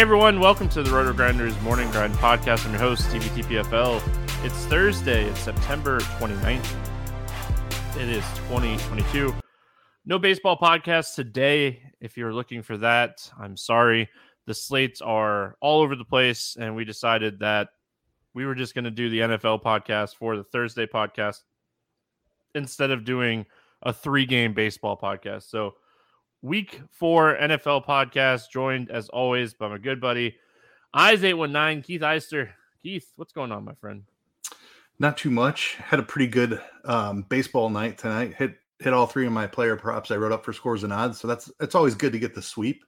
Hey everyone, welcome to the Roto Grinders Morning Grind Podcast. I'm your host, TBTPFL. It's Thursday, it's September 29th. It is 2022. No baseball podcast today. If you're looking for that, I'm sorry. The slates are all over the place, and we decided that we were just going to do the NFL podcast for the Thursday podcast instead of doing a three game baseball podcast. So, week four NFL podcast, joined as always by my good buddy, Eyes819, Keith Eister. Keith, what's going on, my friend? Not too much. Had a pretty good um, baseball night tonight. Hit hit all three of my player props I wrote up for scores and odds. So that's it's always good to get the sweep.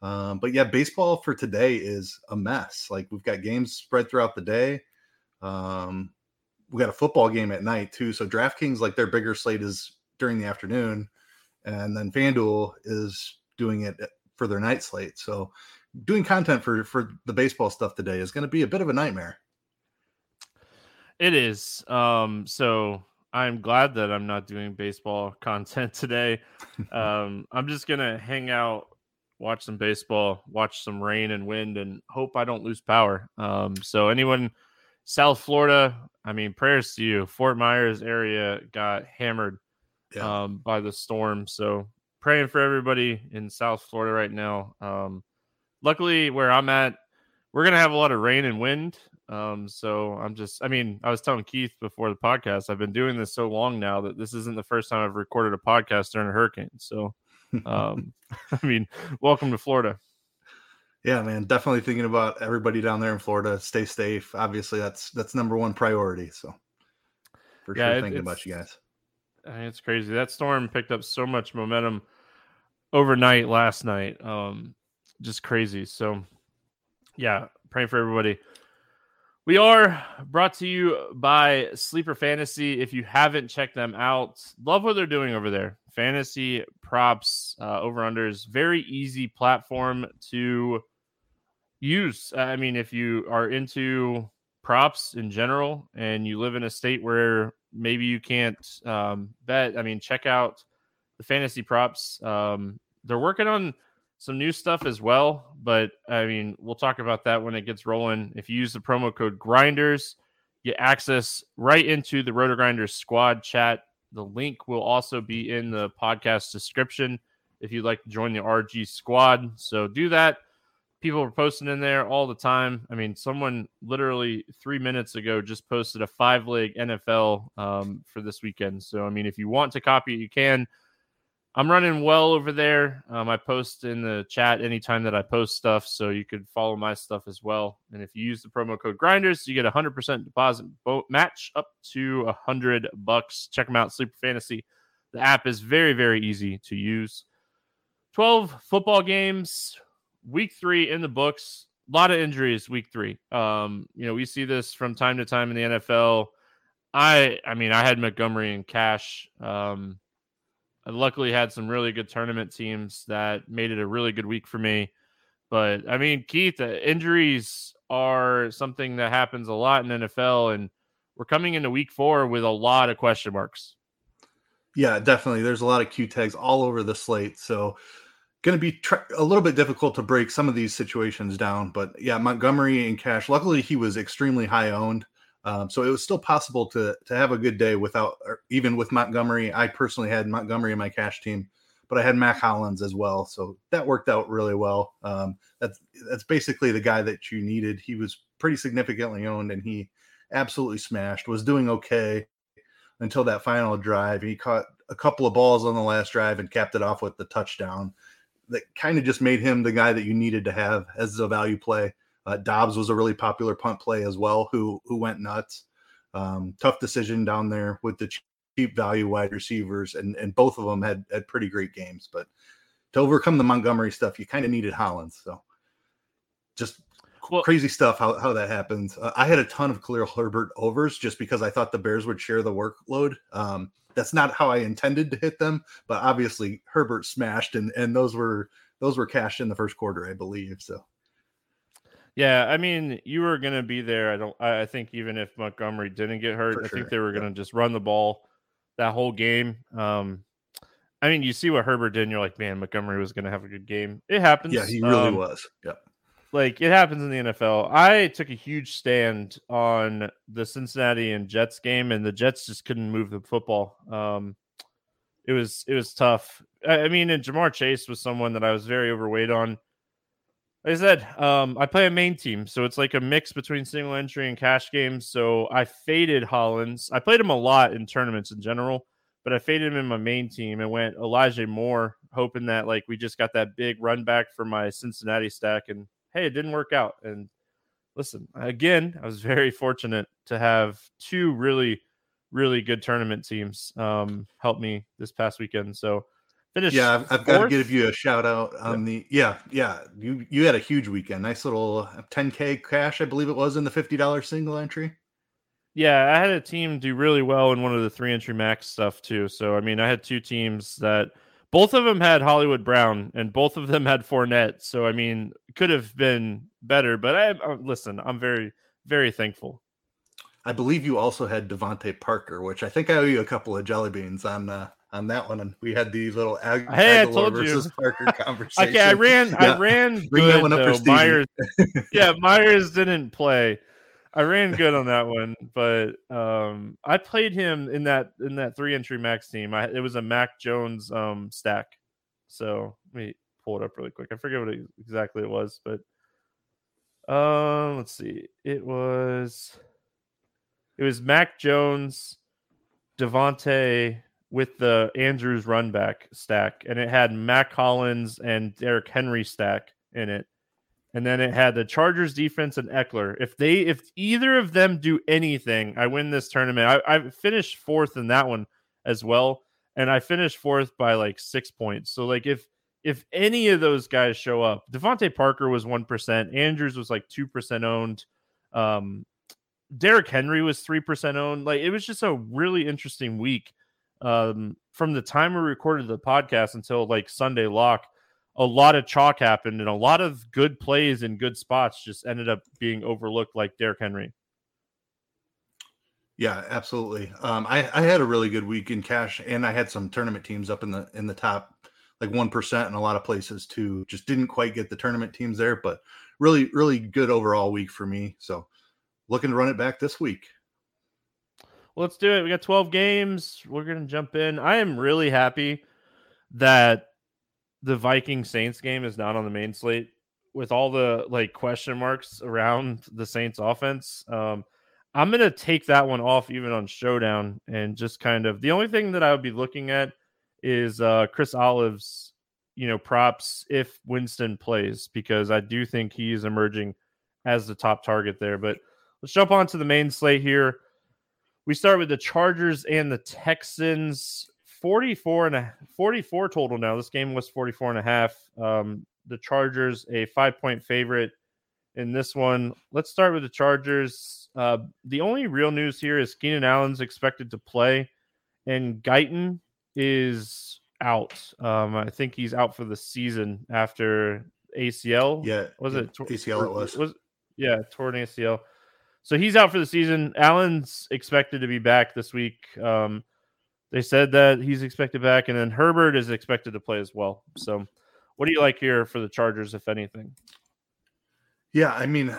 Um, but yeah, baseball for today is a mess. Like we've got games spread throughout the day. Um, we got a football game at night too. So DraftKings, like their bigger slate is during the afternoon and then FanDuel is doing it for their night slate. So doing content for for the baseball stuff today is going to be a bit of a nightmare. It is. Um, so I'm glad that I'm not doing baseball content today. Um, I'm just gonna hang out, watch some baseball, watch some rain and wind, and hope I don't lose power. Um, so anyone South Florida, I mean, prayers to you. Fort Myers area got hammered yeah. um, by the storm. So praying for everybody in South Florida right now. Um, luckily, where I'm at, we're gonna have a lot of rain and wind. Um, so I'm just, I mean, I was telling Keith before the podcast, I've been doing this so long now that this isn't the first time I've recorded a podcast during a hurricane. So, um, I mean, welcome to Florida. Yeah, man, definitely thinking about everybody down there in Florida. Stay safe. Obviously, that's that's number one priority. So, for yeah, sure, it, thinking about you guys. It's crazy. That storm picked up so much momentum overnight last night. Um, just crazy. So, yeah, praying for everybody. We are brought to you by Sleeper Fantasy. If you haven't checked them out, love what they're doing over there. Fantasy props, uh, over unders, very easy platform to use. I mean, if you are into props in general and you live in a state where maybe you can't um, bet. I mean, check out the fantasy props. Um, they're working on some new stuff as well, but I mean, we'll talk about that when it gets rolling. If you use the promo code Grinders, you access right into the Roto Grinders squad chat. The link will also be in the podcast description if you'd like to join the RG squad. So do that people were posting in there all the time. I mean, someone literally three minutes ago just posted a five leg NFL um, for this weekend. So, I mean, if you want to copy it, you can. I'm running well over there. Um, I post in the chat anytime that I post stuff, so you could follow my stuff as well. And if you use the promo code Grinders, you get a hundred percent deposit match up to a hundred bucks. Check them out, Sleeper Fantasy. The app is very very easy to use. Twelve football games, week three in the books. A lot of injuries week three. Um, you know, we see this from time to time in the NFL. I I mean, I had Montgomery and Cash. Um, I luckily had some really good tournament teams that made it a really good week for me. But I mean, Keith, uh, injuries are something that happens a lot in NFL, and we're coming into week four with a lot of question marks. Yeah, definitely. There's a lot of Q tags all over the slate. So, going to be a little bit difficult to break some of these situations down. But yeah, Montgomery and Cash, luckily he was extremely high owned. Um, so it was still possible to to have a good day without even with Montgomery. I personally had Montgomery in my cash team, but I had Mack Hollins as well, so that worked out really well. Um, that's that's basically the guy that you needed. He was pretty significantly owned, and he absolutely smashed. Was doing okay until that final drive. He caught a couple of balls on the last drive and capped it off with the touchdown. That kind of just made him the guy that you needed to have as a value play. Uh, Dobbs was a really popular punt play as well, who who went nuts. Um, tough decision down there with the cheap value wide receivers, and and both of them had had pretty great games. But to overcome the Montgomery stuff, you kind of needed Hollins. So just well, crazy stuff how, how that happens. Uh, I had a ton of Khalil Herbert overs just because I thought the Bears would share the workload. Um, that's not how I intended to hit them, but obviously Herbert smashed, and and those were those were cashed in the first quarter, I believe. So yeah, I mean, you were going to be there. I don't. I think even if Montgomery didn't get hurt, For I think they were going to just run the ball that whole game. Um, I mean, you see what Herbert did, and you're like, man, Montgomery was going to have a good game. It happens. Yeah, he really um, was. Yeah. Like it happens in the NFL. I took a huge stand on the Cincinnati and Jets game, and the Jets just couldn't move the football. Um, it was it was tough. I, I mean, and Ja'Marr Chase was someone that I was very overweight on like I said, um, I play a main team, so it's like a mix between single entry and cash games. So I faded Hollins. I played him a lot in tournaments in general, but I faded him in my main team and went Elijah Moore, hoping that like we just got that big run back for my Cincinnati stack. And hey, it didn't work out. And listen, again, I was very fortunate to have two really, really good tournament teams um, help me this past weekend. So Finished yeah, I've, I've got to give you a shout out on the yeah, yeah. You you had a huge weekend. Nice little 10k cash, I believe it was in the fifty dollars single entry. Yeah, I had a team do really well in one of the three entry max stuff too. So I mean, I had two teams that both of them had Hollywood Brown and both of them had Fournette. So I mean, could have been better. But I, I listen, I'm very very thankful. I believe you also had DeVante Parker, which I think I owe you a couple of jelly beans on uh, on that one, and we had the little Ag- hey, I told versus you. Parker conversation. okay, I ran, yeah. I ran Bring good. That one up for Myers, yeah, Myers didn't play. I ran good on that one, but um, I played him in that in that three entry max team. I, it was a Mac Jones um, stack. So let me pull it up really quick. I forget what it, exactly it was, but um, let's see. It was it was Mac Jones, DeVonta with the Andrews run back stack, and it had Mack Hollins and Derrick Henry stack in it. And then it had the Chargers defense and Ekeler. If they, if either of them do anything, I win this tournament. I, I finished fourth in that one as well, and I finished fourth by like six points. So like if if any of those guys show up, DeVante Parker was one percent, Andrews was like two percent owned, um, Derrick Henry was three percent owned. Like it was just a really interesting week um, from the time we recorded the podcast until like Sunday lock, a lot of chalk happened and a lot of good plays and good spots just ended up being overlooked, like Derrick Henry. Yeah, absolutely. Um, I, I had a really good week in cash, and I had some tournament teams up in the in the top like one percent in a lot of places too. Just didn't quite get the tournament teams there, but really, really good overall week for me. So looking to run it back this week Well, let's do it. We got 12 games. We're going to jump in. I am really happy that the Viking Saints game is not on the main slate with all the like question marks around the Saints offense. Um, I'm going to take that one off even on Showdown and just kind of the only thing that I would be looking at is uh, Chris Olave's, you know, props if Winston plays because I do think he's emerging as the top target there. But let's jump on to the main slate here. We start with the Chargers and the Texans. 44 and a 44 total now. This game was 44 and a half. Um, the Chargers a five point favorite in this one. Let's start with the Chargers. Uh, the only real news here is Keenan Allen's expected to play, and Guyton is out. Um, I think he's out for the season after ACL. Yeah, was it ACL? It was. was yeah, torn ACL. So he's out for the season. Allen's expected to be back this week. Um, they said that he's expected back, and then Herbert is expected to play as well. So, what do you like here for the Chargers, if anything? Yeah, I mean,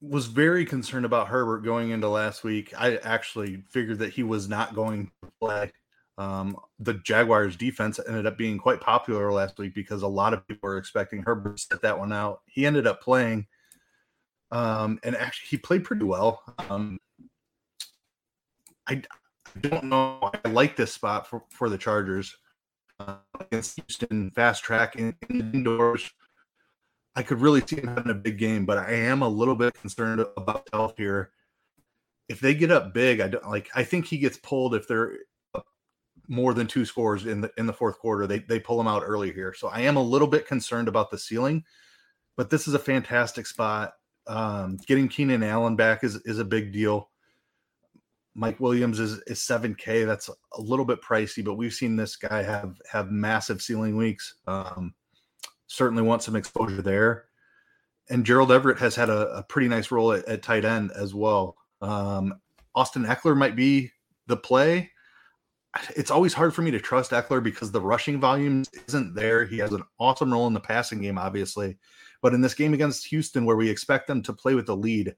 was very concerned about Herbert going into last week. I actually figured that he was not going to play. Um, the Jaguars defense ended up being quite popular last week because a lot of people were expecting Herbert to set that one out. He ended up playing, um, and actually he played pretty well. Um, I, don't know. I like this spot for, for the Chargers uh, against Houston, fast track in, in indoors. I could really see him having a big game, but I am a little bit concerned about health here. If they get up big, I don't like. I think he gets pulled if they're more than two scores in the in the fourth quarter. They they pull him out early here, so I am a little bit concerned about the ceiling. But this is a fantastic spot. Um, getting Keenan Allen back is is a big deal. Mike Williams is is 7K. That's a little bit pricey, but we've seen this guy have have massive ceiling weeks. Um, certainly want some exposure there. And Gerald Everett has had a, a pretty nice role at, at, tight end as well. Um, Austin Ekeler might be the play. It's always hard for me to trust Ekeler because the rushing volume isn't there. He has an awesome role in the passing game, obviously, but in this game against Houston, where we expect them to play with the lead,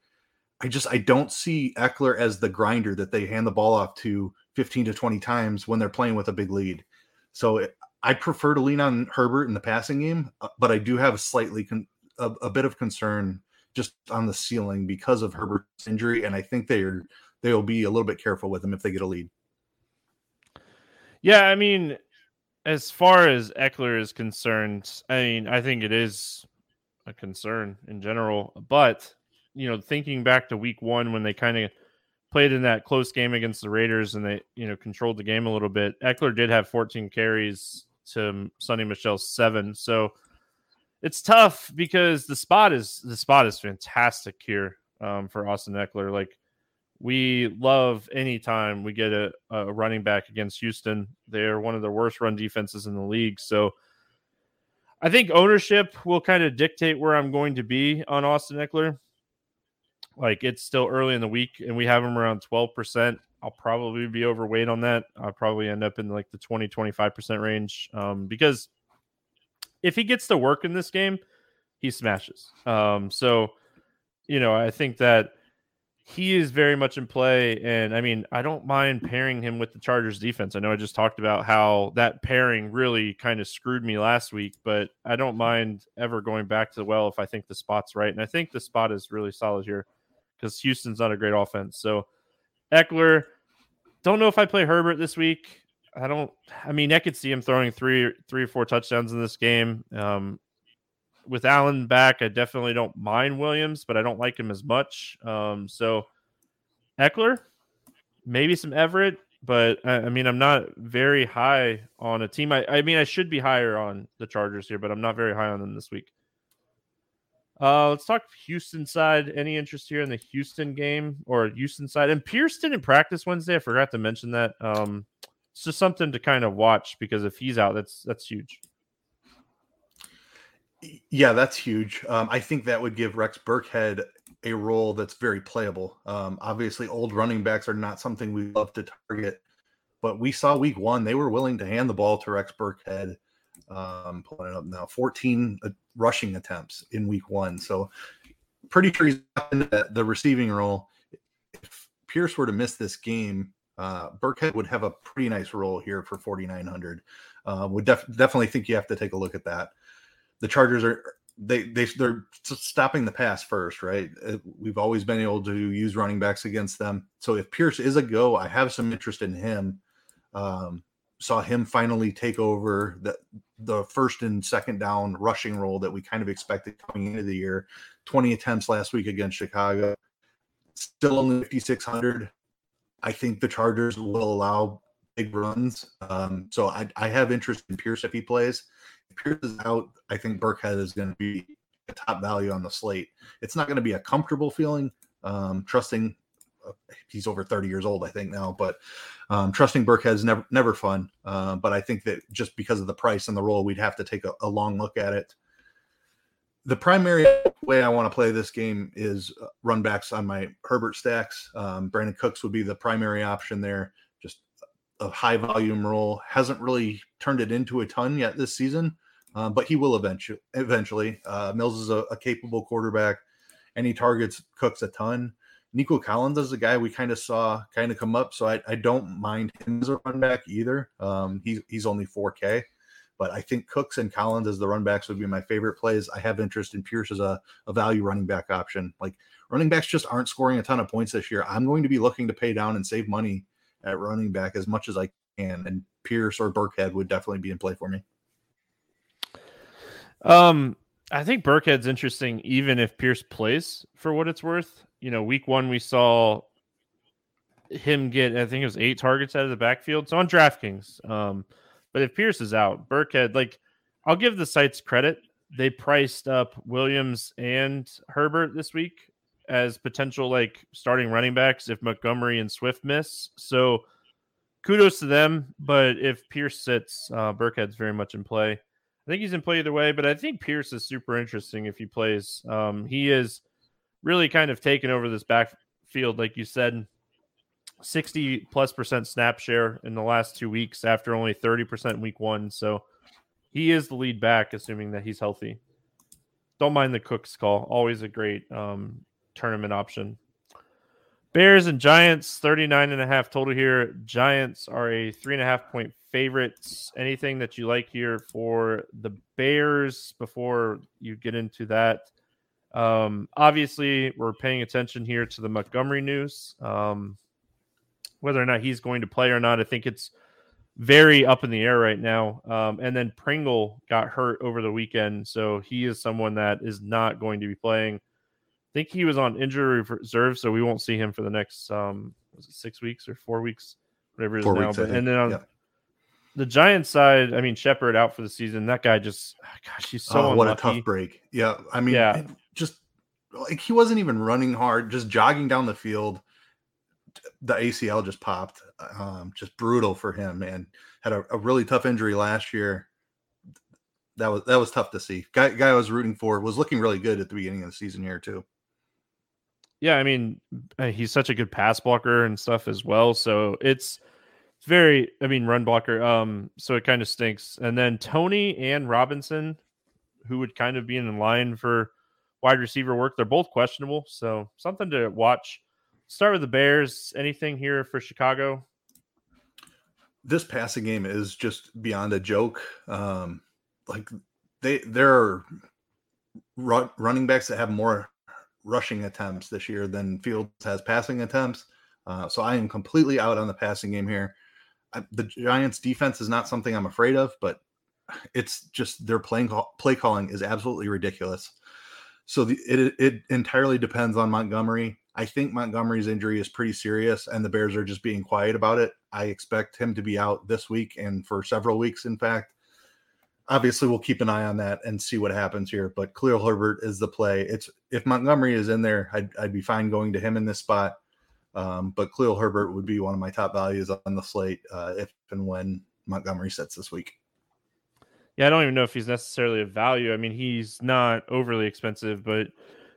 I just I don't see Ekeler as the grinder that they hand the ball off to 15 to 20 times when they're playing with a big lead. So I prefer to lean on Herbert in the passing game, uh, but I do have a slightly con- a, a, bit of concern just on the ceiling because of Herbert's injury, and I think they're they will be a little bit careful with him if they get a lead. Yeah, I mean, as far as Ekeler is concerned, I mean, I think it is a concern in general, but you know, thinking back to Week One when they kind of played in that close game against the Raiders and they, you know, controlled the game a little bit. Ekeler did have 14 carries to Sony Michel's seven. So it's tough because the spot is the spot is fantastic here um, for Austin Ekeler. Like we love anytime we get a, a running back against Houston. They're one of the worst run defenses in the league. So I think ownership will kind of dictate where I'm going to be on Austin Ekeler. Like it's still early in the week and we have him around 12%. I'll probably be overweight on that. I'll probably end up in like the 20, 25% range um, because if he gets to work in this game, he smashes. Um, so, you know, I think that he is very much in play. And I mean, I don't mind pairing him with the Chargers defense. I know I just talked about how that pairing really kind of screwed me last week, but I don't mind ever going back to the well if I think the spot's right. And I think the spot is really solid here because Houston's not a great offense. So, Ekeler, Don't know if I play Herbert this week. I don't. I mean, I could see him throwing three, three or four touchdowns in this game. Um, with Allen back, I definitely don't mind Williams, but I don't like him as much. Um, so Ekeler, maybe some Everett, but I, I, mean, I'm not very high on a team. I, I mean, I should be higher on the Chargers here, but I'm not very high on them this week. Uh, let's talk Houston side. Any interest here in the Houston game or Houston side? And Pierce didn't practice Wednesday. I forgot to mention that. Um, it's just something to kind of watch because if he's out, that's that's huge. Yeah, that's huge. Um, I think that would give Rex Burkhead a role that's very playable. Um, obviously, old running backs are not something we love to target, but we saw week one they were willing to hand the ball to Rex Burkhead um, pulling it up now, 14 uh, rushing attempts in week one. So pretty sure he's in the, receiving role. If Pierce were to miss this game, uh, Burkhead would have a pretty nice role here for 4,900. Uh, would def- definitely think you have to take a look at that. The Chargers are they they they're stopping the pass first, right? Uh, we've always been able to use running backs against them. So if Pierce is a go, I have some interest in him. Um, saw him finally take over the the first and second down rushing role that we kind of expected coming into the year. 20 attempts last week against Chicago. Still only 5600. I think the Chargers will allow big runs. Um, so I, I have interest in Pierce if he plays. If Pierce is out, I think Burkhead is going to be a top value on the slate. It's not going to be a comfortable feeling, um, trusting he's over 30 years old, I think now. But um, trusting Burkhead's never never fun. Uh, but I think that just because of the price and the role, we'd have to take a, a long look at it. The primary way I want to play this game is uh, run backs on my Herbert stacks. Um, Brandin Cooks would be the primary option there. Just a high volume role. Hasn't really turned it into a ton yet this season, uh, but he will eventually. Eventually, uh, Mills is a, a capable quarterback and he targets Cooks a ton. Nico Collins is a guy we kind of saw kind of come up, so I, I don't mind him as a run back either. Um, he's he's only 4K, but I think Cooks and Collins as the run backs would be my favorite plays. I have interest in Pierce as a, a value running back option. Like running backs just aren't scoring a ton of points this year. I'm going to be looking to pay down and save money at running back as much as I can, and Pierce or Burkhead would definitely be in play for me. Um, I think Burkhead's interesting, even if Pierce plays for what it's worth. You know, week one we saw him get, I think it was eight targets out of the backfield. So on DraftKings. Um, but if Pierce is out, Burkhead, like I'll give the sites credit. They priced up Williams and Herbert this week as potential like starting running backs if Montgomery and Swift miss. So kudos to them. But if Pierce sits, uh, Burkhead's very much in play. I think he's in play either way, but I think Pierce is super interesting if he plays. Um, he is really kind of taken over this backfield, like you said, 60 plus percent snap share in the last two weeks after only 30% week one. So he is the lead back, assuming that he's healthy. Don't mind the Cooks call. Always a great um, tournament option. Bears and Giants, 39 and a half total here. Giants are a three and a half point favorites. Anything that you like here for the Bears before you get into that? Um, obviously, we're paying attention here to the Montgomery news. Um, whether or not he's going to play or not, I think it's very up in the air right now. Um, and then Pringle got hurt over the weekend, so he is someone that is not going to be playing. I think he was on injury reserve, so we won't see him for the next um, was it six weeks or four weeks, whatever it is four now. Weeks, but, and then on yeah the Giants side, I mean, Shepard out for the season. That guy just, gosh, he's so oh, what a tough break. Yeah, I mean, yeah. just like he wasn't even running hard, just jogging down the field. The ACL just popped. Um, just brutal for him, man. Had a, a, really tough injury last year. That was that was tough to see. Guy, guy I was rooting for was looking really good at the beginning of the season here too. Yeah, I mean, he's such a good pass blocker and stuff as well. So it's very, I mean, run blocker. Um, so it kind of stinks. And then Toney and Robinson, who would kind of be in line for wide receiver work, they're both questionable. So something to watch. Start with the Bears. Anything here for Chicago? This passing game is just beyond a joke. Um, like they there are running backs that have more rushing attempts this year than Fields has passing attempts. Uh, so I am completely out on the passing game here the Giants defense is not something I'm afraid of, but it's just their playing play calling is absolutely ridiculous. So the, it it entirely depends on Montgomery. I think Montgomery's injury is pretty serious, and the Bears are just being quiet about it. I expect him to be out this week and for several weeks. In fact, obviously we'll keep an eye on that and see what happens here. But Khalil Herbert is the play. It's if Montgomery is in there, I'd, I'd be fine going to him in this spot. Um, but Khalil Herbert would be one of my top values on the slate uh, if and when Montgomery sets this week. Yeah, I don't even know if he's necessarily a value. I mean, he's not overly expensive, but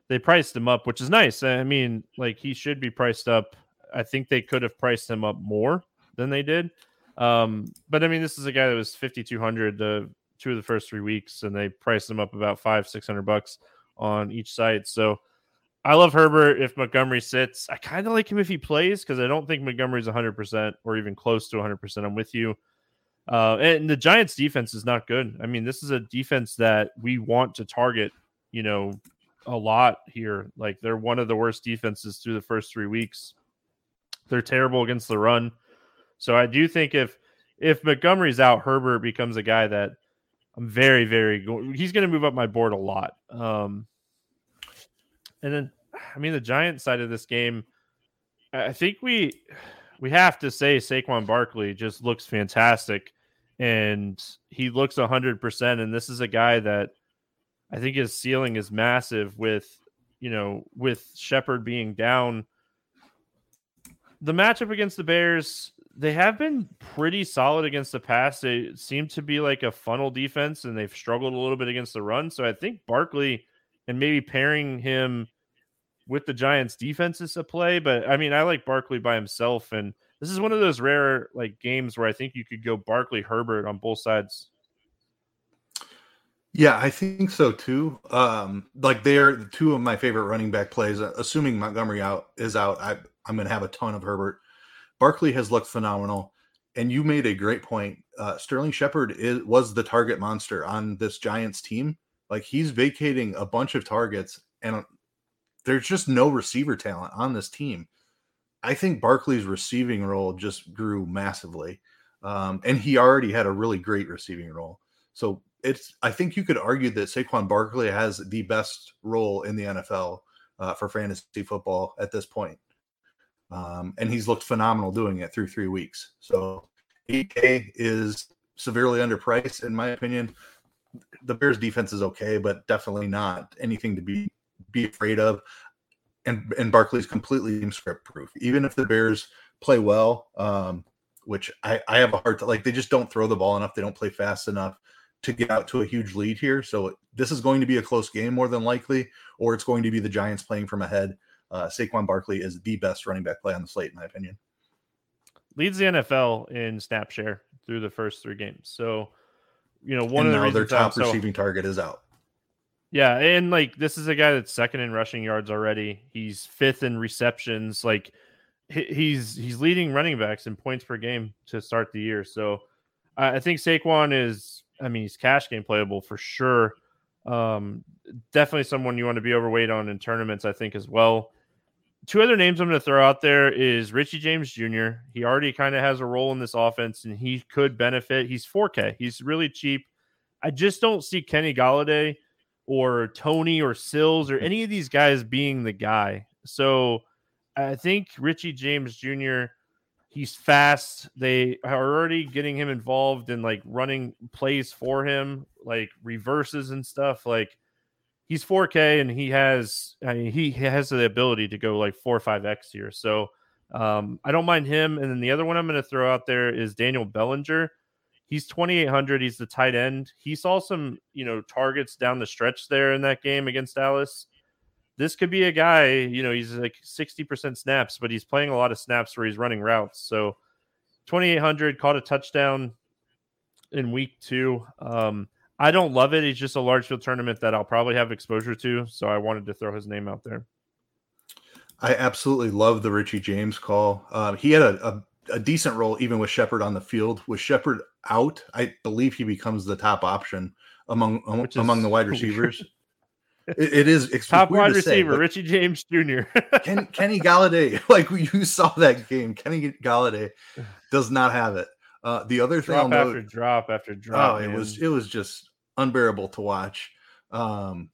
they priced him up, which is nice. I mean, like he should be priced up. I think they could have priced him up more than they did. Um, but I mean, this is a guy that was 5,200 the two of the first three weeks, and they priced them up about five, 600 bucks on each site. So I love Herbert if Montgomery sits. I kind of like him if he plays because I don't think Montgomery's 100% or even close to 100%. I'm with you. Uh, and the Giants defense is not good. I mean, this is a defense that we want to target, you know, a lot here. Like they're one of the worst defenses through the first three weeks. They're terrible against the run. So I do think if if Montgomery's out, Herbert becomes a guy that I'm very, very he's going to move up my board a lot. Um, and then, I mean, the Giant side of this game, I think we we have to say Saquon Barkley just looks fantastic, and he looks hundred percent. And this is a guy that I think his ceiling is massive. With you know, with Shepard being down, the matchup against the Bears, they have been pretty solid against the pass. They seem to be like a funnel defense, and they've struggled a little bit against the run. So I think Barkley and maybe pairing him with the Giants defense is a play. But I mean, I like Barkley by himself, and this is one of those rare like games where I think you could go Barkley Herbert on both sides. Yeah, I think so too. Um, like they're two of my favorite running back plays. Assuming Montgomery out is out, I, I'm going to have a ton of Herbert. Barkley has looked phenomenal, and you made a great point. Uh, Sterling Shepard is was the target monster on this Giants team. Like he's vacating a bunch of targets, and there's just no receiver talent on this team. I think Barkley's receiving role just grew massively, um, and he already had a really great receiving role. So it's I think you could argue that Saquon Barkley has the best role in the NFL uh, for fantasy football at this point. Um, and he's looked phenomenal doing it through three weeks. So 8K is severely underpriced, in my opinion. The Bears defense is okay, but definitely not anything to be be afraid of. And and Barkley's completely script proof. Even if the Bears play well, um, which I, I have a hard like, they just don't throw the ball enough. They don't play fast enough to get out to a huge lead here. So this is going to be a close game more than likely, or it's going to be the Giants playing from ahead. Uh, Saquon Barkley is the best running back play on the slate, in my opinion. Leads the NFL in snap share through the first three games. So, you know, one and of the their top receiving target is out. Yeah, and like this is a guy that's second in rushing yards already. He's fifth in receptions. Like he's he's leading running backs in points per game to start the year. So I think Saquon is I mean, he's cash game playable for sure. Um, definitely someone you want to be overweight on in tournaments, I think, as well. Two other names I'm going to throw out there is Richie James Jr. He already kind of has a role in this offense and he could benefit. He's 4K, he's really cheap. I just don't see Kenny Golladay or Toney or Sills or any of these guys being the guy. So I think Richie James Jr he's fast. They are already getting him involved in like running plays for him, like reverses and stuff. Like he's 4K and he has I mean, he has the ability to go like four or five X here. So um, I don't mind him. And then the other one I'm going to throw out there is Daniel Bellinger. He's 2,800. He's the tight end. He saw some, you know, targets down the stretch there in that game against Dallas this could be a guy, you know, he's like 60% snaps, but he's playing a lot of snaps where he's running routes. So 2,800 caught a touchdown in week two. Um, I don't love it. He's just a large field tournament that I'll probably have exposure to. So I wanted to throw his name out there. I absolutely love the Richie James call. Uh, he had a, a, a, decent role even with Shepard on the field. With Shepard out, I believe he becomes the top option among among the wide receivers it, it is top wide receiver, say, Richie James Jr. Ken, Kenny Golladay, like you saw that game, Kenny Golladay does not have it. Uh, the other thing, drop after note, drop after drop. Oh, man. it was it was just unbearable to watch. Um,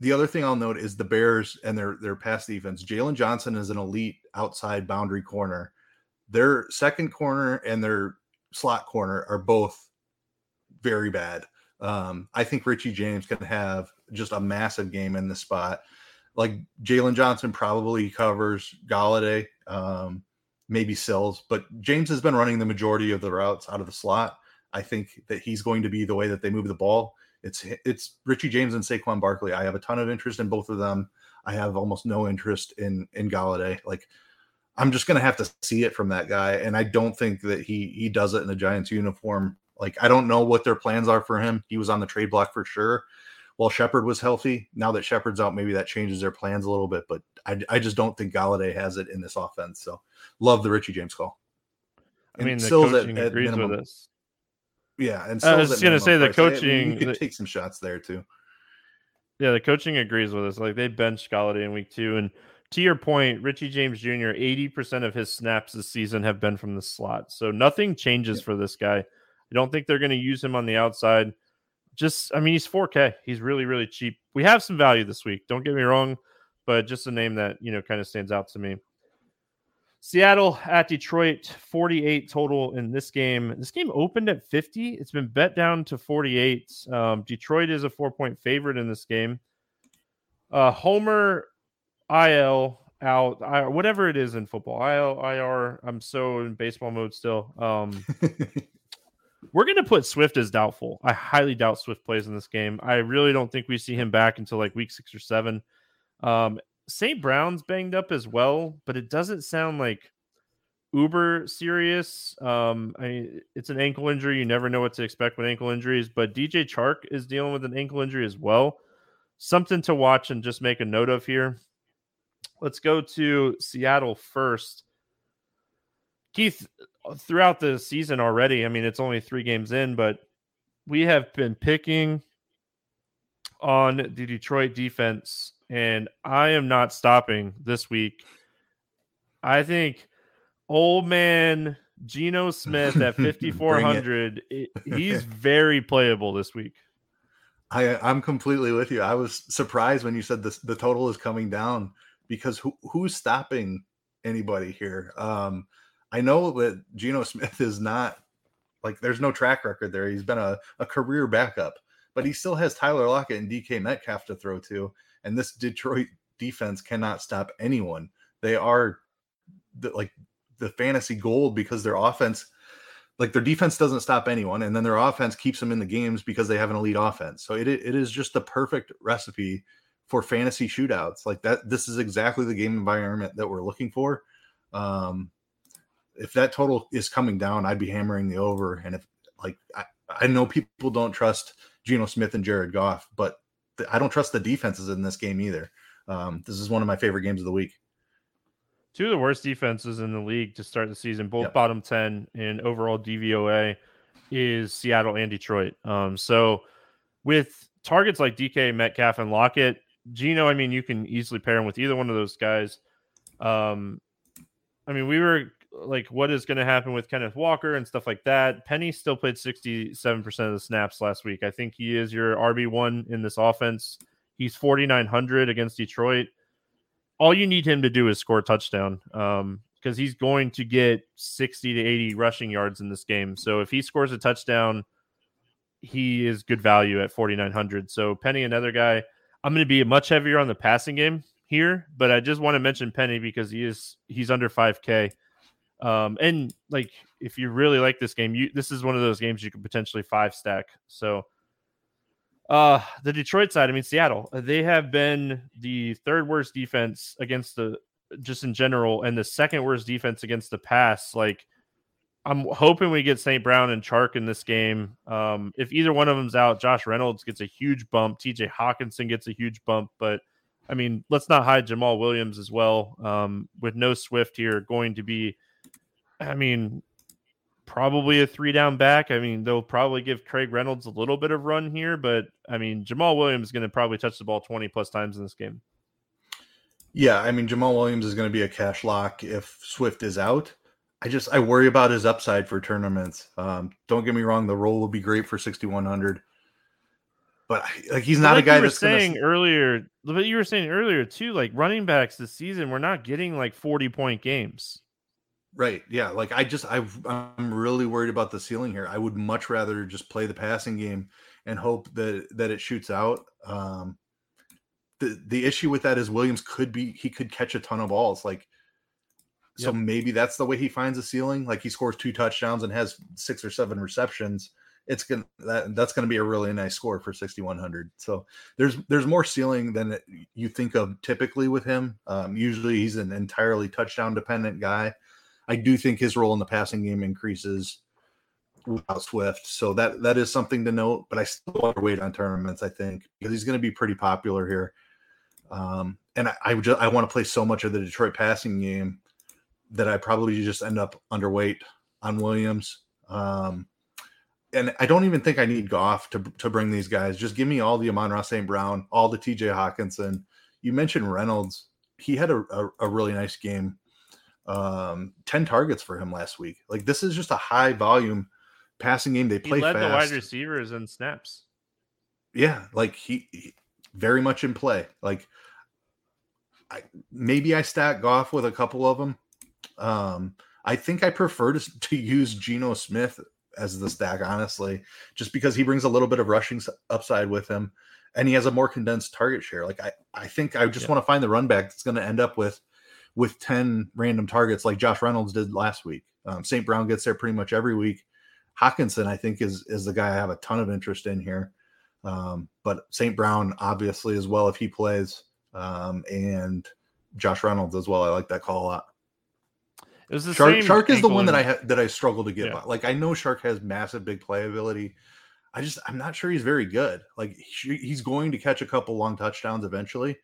the other thing I'll note is the Bears and their their pass defense. Jaylon Johnson is an elite outside boundary corner. Their second corner and their slot corner are both very bad. Um, I think Richie James can have just a massive game in the spot. Like Jaylon Johnson probably covers Golladay, um, maybe Sills, but James has been running the majority of the routes out of the slot. I think that he's going to be the way that they move the ball. It's it's Richie James and Saquon Barkley. I have a ton of interest in both of them. I have almost no interest in in Golladay. Like I'm just gonna have to see it from that guy, and I don't think that he he does it in a Giants uniform like I don't know what their plans are for him. He was on the trade block for sure. While Shepard was healthy, now that Shepard's out, maybe that changes their plans a little bit. But I, I just don't think Golladay has it in this offense. So love the Richie James call. I mean, the coaching at, at agrees minimum, with us. Yeah, and I was going to say the coaching. I mean, you could take some shots there too. Yeah, the coaching agrees with us. Like they benched Golladay in week two, and to your point, Richie James Jr. eighty percent of his snaps this season have been from the slot, so nothing changes yeah. for this guy. I don't think they're going to use him on the outside. Just, I mean, he's 4K. He's really, really cheap. We have some value this week. Don't get me wrong, but just a name that, you know, kind of stands out to me. Seattle at Detroit, 48 total in this game. This game opened at 50. It's been bet down to 48. Um, Detroit is a four point favorite in this game. Uh, Homer IL out, I, whatever it is in football. I, IR, I'm so in baseball mode still. Um, we're going to put Swift as doubtful. I highly doubt Swift plays in this game. I really don't think we see him back until like week six or seven. Um, St. Brown's banged up as well, but it doesn't sound like uber serious. Um, I mean, it's an ankle injury. You never know what to expect with ankle injuries, but DJ Chark is dealing with an ankle injury as well. Something to watch and just make a note of here. Let's go to Seattle first. Keith, throughout the season already, I mean, it's only three games in, but we have been picking on the Detroit defense, and I am not stopping this week. I think old man Geno Smith at 5400 he's very playable this week. I I'm completely with you. I was surprised when you said this the total is coming down because who who's stopping anybody here? Um I know that Geno Smith is not like there's no track record there. He's been a, a career backup, but he still has Tyler Lockett and DK Metcalf to throw to. And this Detroit defense cannot stop anyone. They are the, like the fantasy gold because their offense like their defense doesn't stop anyone and then their offense keeps them in the games because they have an elite offense. So it, it is just the perfect recipe for fantasy shootouts. Like that this is exactly the game environment that we're looking for. Um if that total is coming down i'd be hammering the over and if like i, I know people don't trust Geno Smith and Jared Goff but i don't trust the defenses in this game either um this is one of my favorite games of the week two of the worst defenses in the league to start the season, both yep. bottom 10 in overall DVOA, is Seattle and Detroit. Um, so with targets like DK, Metcalf, and Lockett, Geno, I mean, you can easily pair him with either one of those guys. Um, I mean, we were like, what is going to happen with Kenneth Walker and stuff like that? Penny still played 67% of the snaps last week. I think he is your RB1 in this offense. He's 4,900 against Detroit all you need him to do is score a touchdown um, because he's going to get 60 to 80 rushing yards in this game. So if he scores a touchdown, he is good value at 4,900. So Penny, another guy, I'm going to be much heavier on the passing game here, but I just want to mention Penny because he is he's under 5K. Um, and like if you really like this game, you this is one of those games you could potentially five stack. So uh, the Detroit side, I mean, Seattle, uh, they have been the third worst defense against the just in general, and the second worst defense against the pass. Like, I'm hoping we get St. Brown and Chark in this game. Um, if either one of them's out, Josh Reynolds gets a huge bump. TJ Hockenson gets a huge bump. But I mean, let's not hide Jamaal Williams as well. Um, with no Swift here, going to be, I mean, probably a three down back. I mean, they'll probably give Craig Reynolds a little bit of run here, but I mean, Jamaal Williams is going to probably touch the ball 20 plus times in this game. Yeah, I mean, Jamaal Williams is going to be a cash lock if Swift is out. I just I worry about his upside for tournaments. Um, don't get me wrong, the role will be great for 6100. But like he's not like a guy you were that's saying gonna... earlier. But you were saying earlier too, like running backs this season, we're not getting like 40 point games. Right. Yeah. Like I just I I'm really worried about the ceiling here. I would much rather just play the passing game and hope that that it shoots out. Um the the issue with that is Williams could be he could catch a ton of balls. Like so yep. maybe that's the way he finds a ceiling. Like he scores two touchdowns and has six or seven receptions. It's gonna that that's gonna be a really nice score for 6100. So there's there's more ceiling than you think of typically with him. Um, usually he's an entirely touchdown dependent guy. I do think his role in the passing game increases without Swift. So that that is something to note. But I still wait on tournaments. I think because he's going to be pretty popular here. Um, and I I, just, I want to play so much of the Detroit passing game that I probably just end up underweight on Williams. Um, and I don't even think I need Goff to to bring these guys. Just give me all the Amon-Ra St. Brown, all the T.J. Hockenson. You mentioned Reynolds. He had a, a, a really nice game um, 10 targets for him last week. Like this is just a high volume passing game. They play he led fast. the wide receivers and snaps. Yeah, like he, he, very much in play. Like I maybe I stack Goff with a couple of them. Um, I think I prefer to, to use Geno Smith as the stack, honestly, just because he brings a little bit of rushing upside with him and he has a more condensed target share. Like I, I think I just yeah. want to find the run back that's going to end up with with 10 random targets like Josh Reynolds did last week. Um, St. Brown gets there pretty much every week. Hockenson, I think, is is the guy I have a ton of interest in here. Um, but St. Brown, obviously, as well if he plays, um, and Josh Reynolds as well. I like that call a lot. It was the Chark, same Chark is the one that I ha- that I struggle to get. Yeah. by. Like I know Chark has massive big playability. I just I'm not sure he's very good. Like he- he's going to catch a couple long touchdowns eventually.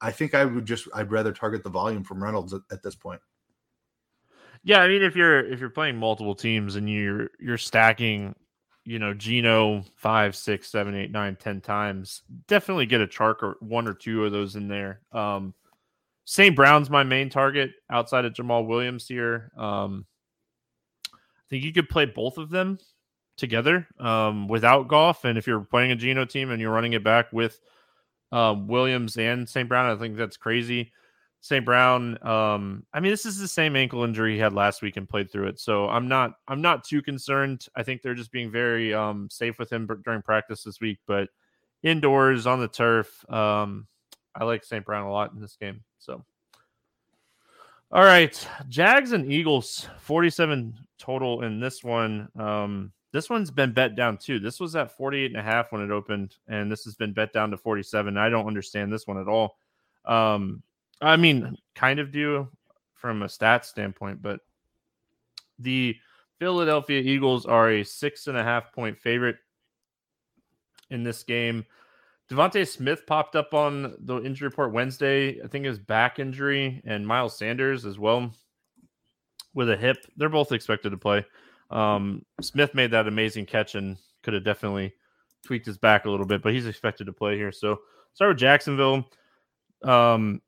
I think I would just I'd rather target the volume from Reynolds at, at this point. Yeah, I mean, if you're if you're playing multiple teams and you're you're stacking, you know, Geno five, six, seven, eight, nine, ten times, definitely get a Chark or one or two of those in there. Um, St. Brown's my main target outside of Jamaal Williams here. Um, I think you could play both of them together um, without golf, and if you're playing a Geno team and you're running it back with um, Williams and St. Brown, I think that's crazy. St. Brown, um, I mean, this is the same ankle injury he had last week and played through it. So I'm not I'm not too concerned. I think they're just being very um safe with him dur- during practice this week. But indoors on the turf, um, I like St. Brown a lot in this game. So all right, Jags and Eagles, 47 total in this one. Um, this one's been bet down too. This was at 48 and a half when it opened, and this has been bet down to 47. I don't understand this one at all. Um, I mean, kind of do from a stats standpoint, but the Philadelphia Eagles are a six and a half point favorite in this game. DeVonta Smith popped up on the injury report Wednesday. I think his back injury, and Miles Sanders as well with a hip. They're both expected to play. Um, Smith made that amazing catch and could have definitely tweaked his back a little bit, but he's expected to play here. So start with Jacksonville. Um,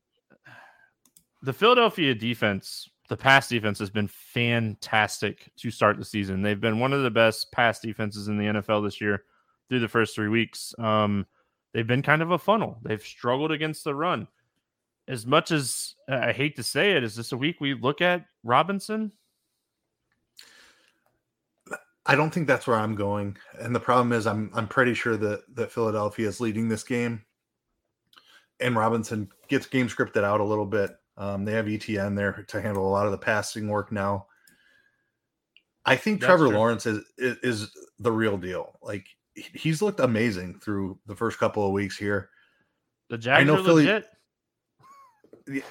the Philadelphia defense, the pass defense has been fantastic to start the season. They've been one of the best pass defenses in the NFL this year through the first three weeks. Um, they've been kind of a funnel. They've struggled against the run. As much as I hate to say it, is this a week we look at Robinson? I don't think that's where I'm going. And the problem is I'm I'm pretty sure that that Philadelphia is leading this game. And Robinson gets game scripted out a little bit. Um, they have ETN there to handle a lot of the passing work now. I think That's Trevor true. Lawrence is, is is the real deal. Like he's looked amazing through the first couple of weeks here. The Jags know are Philly- legit.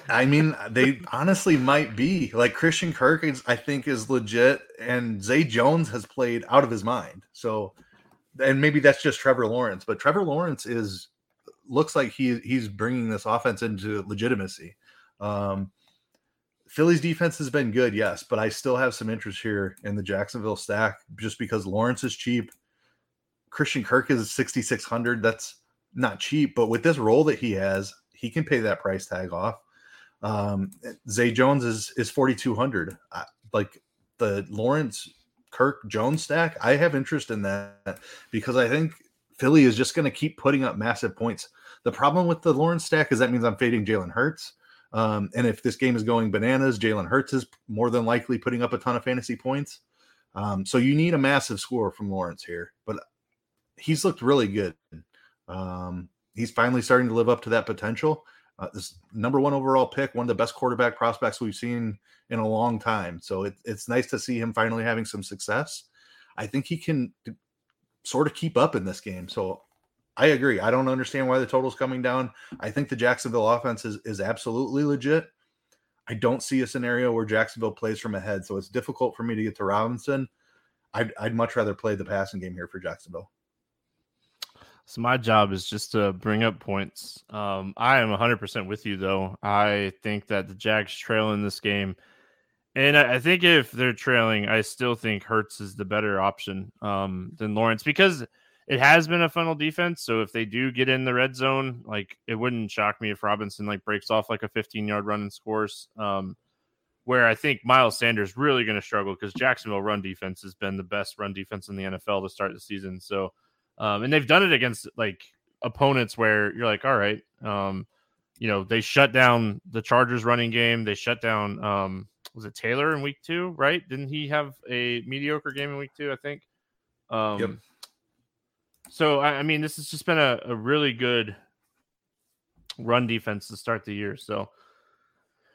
I mean, they honestly might be like Christian Kirk. Is, I think is legit, and Zay Jones has played out of his mind. So, and maybe that's just Trevor Lawrence, but Trevor Lawrence is looks like he he's bringing this offense into legitimacy. Um, Philly's defense has been good, yes, but I still have some interest here in the Jacksonville stack just because Lawrence is cheap. Christian Kirk is 6,600. That's not cheap, but with this role that he has, he can pay that price tag off. Um, Zay Jones is is 4,200. I- Like the Lawrence Kirk Jones stack, I have interest in that because I think Philly is just going to keep putting up massive points. The problem with the Lawrence stack is that means I'm fading Jalen Hurts. Um, and if this game is going bananas, Jalen Hurts is more than likely putting up a ton of fantasy points. Um, so you need a massive score from Lawrence here, but he's looked really good. Um, he's finally starting to live up to that potential. Uh, this number one overall pick, one of the best quarterback prospects we've seen in a long time. So it, it's nice to see him finally having some success. I think he can sort of keep up in this game. So I agree. I don't understand why the total's coming down. I think the Jacksonville offense is, is absolutely legit. I don't see a scenario where Jacksonville plays from ahead, so it's difficult for me to get to Robinson. I'd, I'd much rather play the passing game here for Jacksonville. So my job is just to bring up points. Um, I am 100% with you, though. I think that the Jags trail in this game. And I think if they're trailing, I still think Hurts is the better option um, than Lawrence because it has been a funnel defense. So if they do get in the red zone, like it wouldn't shock me if Robinson like breaks off like a 15 yard run and scores. Um, where I think Miles Sanders really going to struggle because Jacksonville run defense has been the best run defense in the NFL to start the season. So, um, and they've done it against like opponents where you're like, all right, um, you know, they shut down the Chargers running game. They shut down, um, was it Taylor in week two, right? Didn't he have a mediocre game in week two? I think. Um, Yep. So, I, I mean, this has just been a, a really good run defense to start the year. So,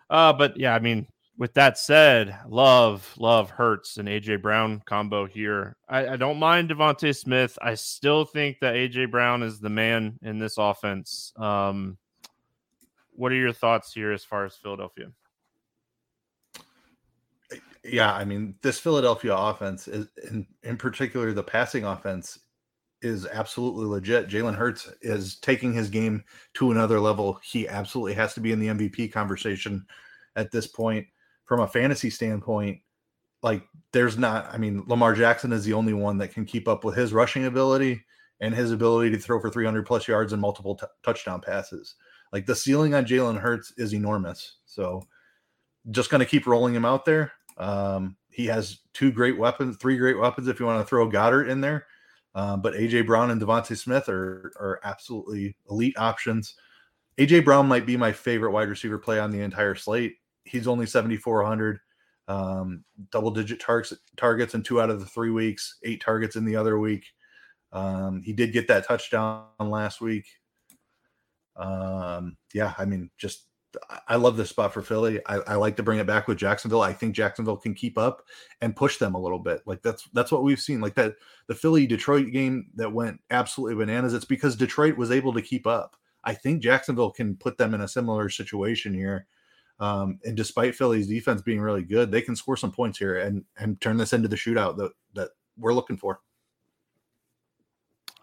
Uh, but yeah, I mean, with that said, love, love Hurts and AJ Brown combo here. I, I don't mind DeVonta Smith. I still think that AJ Brown is the man in this offense. Um, what are your thoughts here as far as Philadelphia? Yeah, I mean, this Philadelphia offense is in, in particular the passing offense is absolutely legit. Jalen Hurts is taking his game to another level. He absolutely has to be in the MVP conversation at this point. From a fantasy standpoint, like there's not, I mean, Lamar Jackson is the only one that can keep up with his rushing ability and his ability to throw for 300 plus yards and multiple t- touchdown passes. Like the ceiling on Jalen Hurts is enormous. So just going to keep rolling him out there. Um, he has two great weapons, three great weapons if you want to throw Goedert in there. Um, but AJ Brown and DeVonta Smith are are absolutely elite options. AJ Brown might be my favorite wide receiver play on the entire slate. He's only 7,400, um, double digit targets targets in two out of the three weeks, eight targets in the other week. Um, he did get that touchdown last week. Um, yeah, I mean, just I love this spot for Philly. I, I, like to bring it back with Jacksonville. I think Jacksonville can keep up and push them a little bit. Like that's that's what we've seen. Like that the Philly Detroit game that went absolutely bananas. It's because Detroit was able to keep up. I think Jacksonville can put them in a similar situation here. Um, and despite Philly's defense being really good, they can score some points here and and turn this into the shootout that that we're looking for.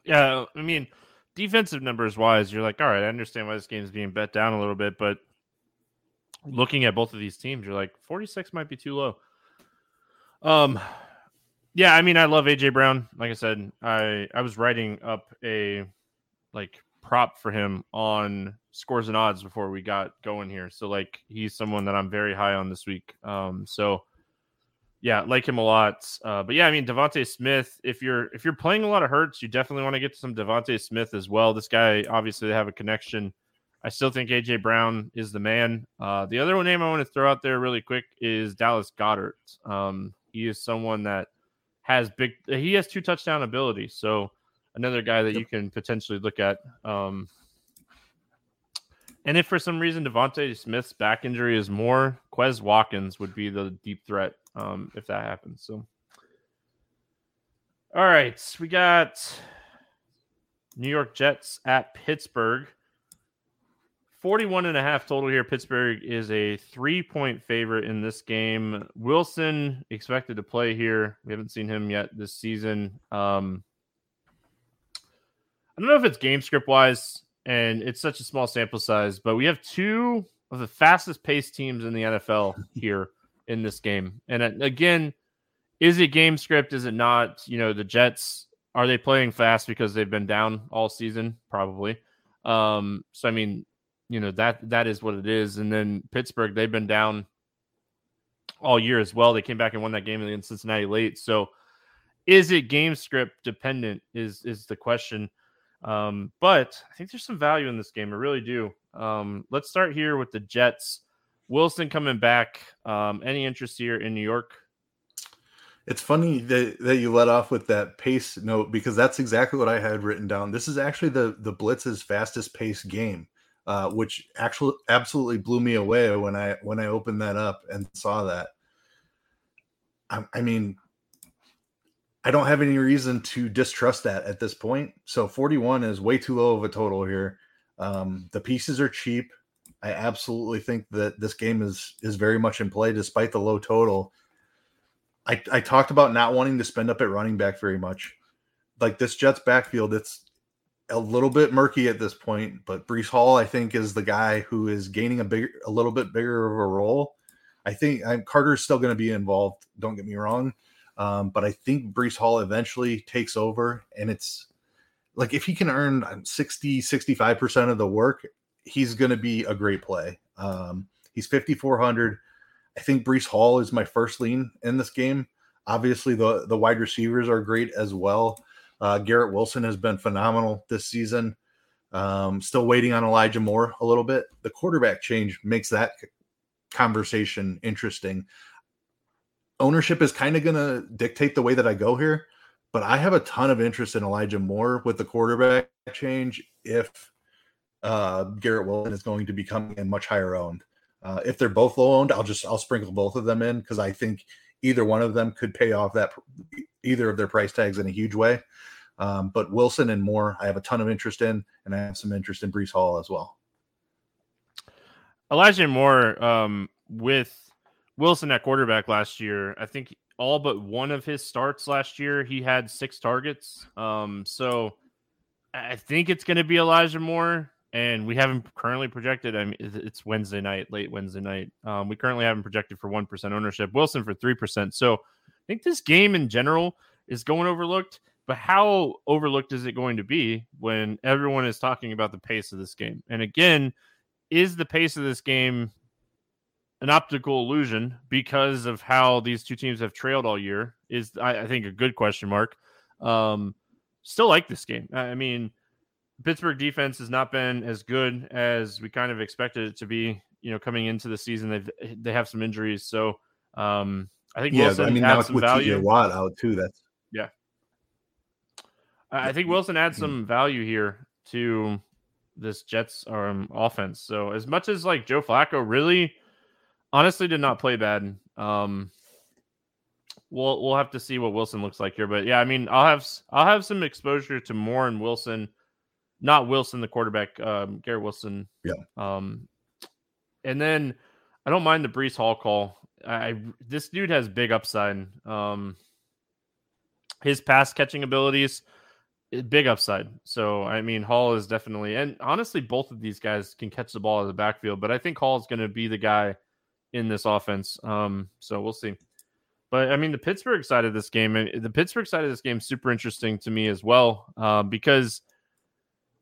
Yeah, I mean, defensive numbers wise, you're like, all right, I understand why this game is being bet down a little bit, but looking at both of these teams, you're like 46 might be too low. Um, yeah, I mean, I love AJ Brown. Like I said, I I was writing up a like prop for him on scores and odds before we got going here. So like he's someone that I'm very high on this week. Um, so yeah, like him a lot. Uh, but yeah, I mean DeVonta Smith. If you're if you're playing a lot of Hurts, you definitely want to get some DeVonta Smith as well. This guy obviously they have a connection. I still think AJ Brown is the man. Uh, the other one name I want to throw out there really quick is Dallas Goedert. Um, he is someone that has big. He has two touchdown ability, so another guy that you can potentially look at. Um, and if for some reason DeVonta Smith's back injury is more, Quez Watkins would be the deep threat um, if that happens. So, all right, we got New York Jets at Pittsburgh. 41 and a half total here. Pittsburgh is a three point favorite in this game. Wilson expected to play here. We haven't seen him yet this season. Um, don't know if it's game script wise and it's such a small sample size, but we have two of the fastest paced teams in the NFL here in this game. And uh, again, is it game script? Is it not? You know, the Jets are they playing fast because they've been down all season? Probably. Um, so I mean, you know that that is what it is. And then Pittsburgh, they've been down all year as well. They came back and won that game against Cincinnati late. So, is it game script dependent? Is is the question? Um, but I think there's some value in this game. I really do. Um, let's start here with the Jets. Wilson coming back. Um, any interest here in New York? It's funny that, that you let off with that pace note because that's exactly what I had written down. This is actually the the Blitz's fastest pace game uh, which actually absolutely blew me away when I when I opened that up and saw that. I, I mean, I don't have any reason to distrust that at this point. So 41 is way too low of a total here. Um, the pieces are cheap. I absolutely think that this game is is very much in play despite the low total. I, I talked about not wanting to spend up at running back very much. Like this Jets backfield, it's a little bit murky at this point, but Breece Hall, I think, is the guy who is gaining a bigger, a little bit bigger of a role. I think I'm, Carter's still going to be involved. Don't get me wrong, um, but I think Breece Hall eventually takes over, and it's like if he can earn um, 60, 65 percent of the work, he's going to be a great play. Um, he's 5400. I think Breece Hall is my first lean in this game. Obviously, the the wide receivers are great as well. Uh, Garrett Wilson has been phenomenal this season. Um, still waiting on Elijah Moore a little bit. The quarterback change makes that conversation interesting. Ownership is kind of going to dictate the way that I go here, but I have a ton of interest in Elijah Moore with the quarterback change if uh, Garrett Wilson is going to become a much higher owned. Uh, if they're both low owned, I'll just I'll sprinkle both of them in because I think either one of them could pay off that either of their price tags in a huge way. Um, but Wilson and Moore, I have a ton of interest in, and I have some interest in Breece Hall as well. Elijah Moore um, with Wilson at quarterback last year, I think all but one of his starts last year, he had six targets. Um, so I think it's going to be Elijah Moore, and we haven't currently projected. I mean, it's Wednesday night, late Wednesday night. Um, we currently haven't projected for one percent ownership. Wilson for three percent. So I think this game in general is going overlooked. But how overlooked is it going to be when everyone is talking about the pace of this game? And again, is the pace of this game an optical illusion because of how these two teams have trailed all year? Is I, I think a good question mark. Um, still like this game. I mean, Pittsburgh defense has not been as good as we kind of expected it to be. You know, coming into the season, they they have some injuries, so um, I think yeah. Wilson I mean, adds some with value. TJ Watt out too. That's yeah. I think Wilson adds Hmm. some value here to this Jets um, offense. So as much as like Joe Flacco really, honestly, did not play bad. Um, we'll we'll have to see what Wilson looks like here. But yeah, I mean, I'll have I'll have some exposure to Moore and Wilson, not Wilson the quarterback, um, Garrett Wilson. Yeah. Um, and then I don't mind the Breece Hall call. I this dude has big upside. Um, his pass catching abilities, eh, big upside. So I mean, Hall is definitely, and honestly, both of these guys can catch the ball in the backfield. But I think Hall is going to be the guy in this offense. Um, so we'll see. But I mean, the Pittsburgh side of this game, the Pittsburgh side of this game, is super interesting to me as well, uh, because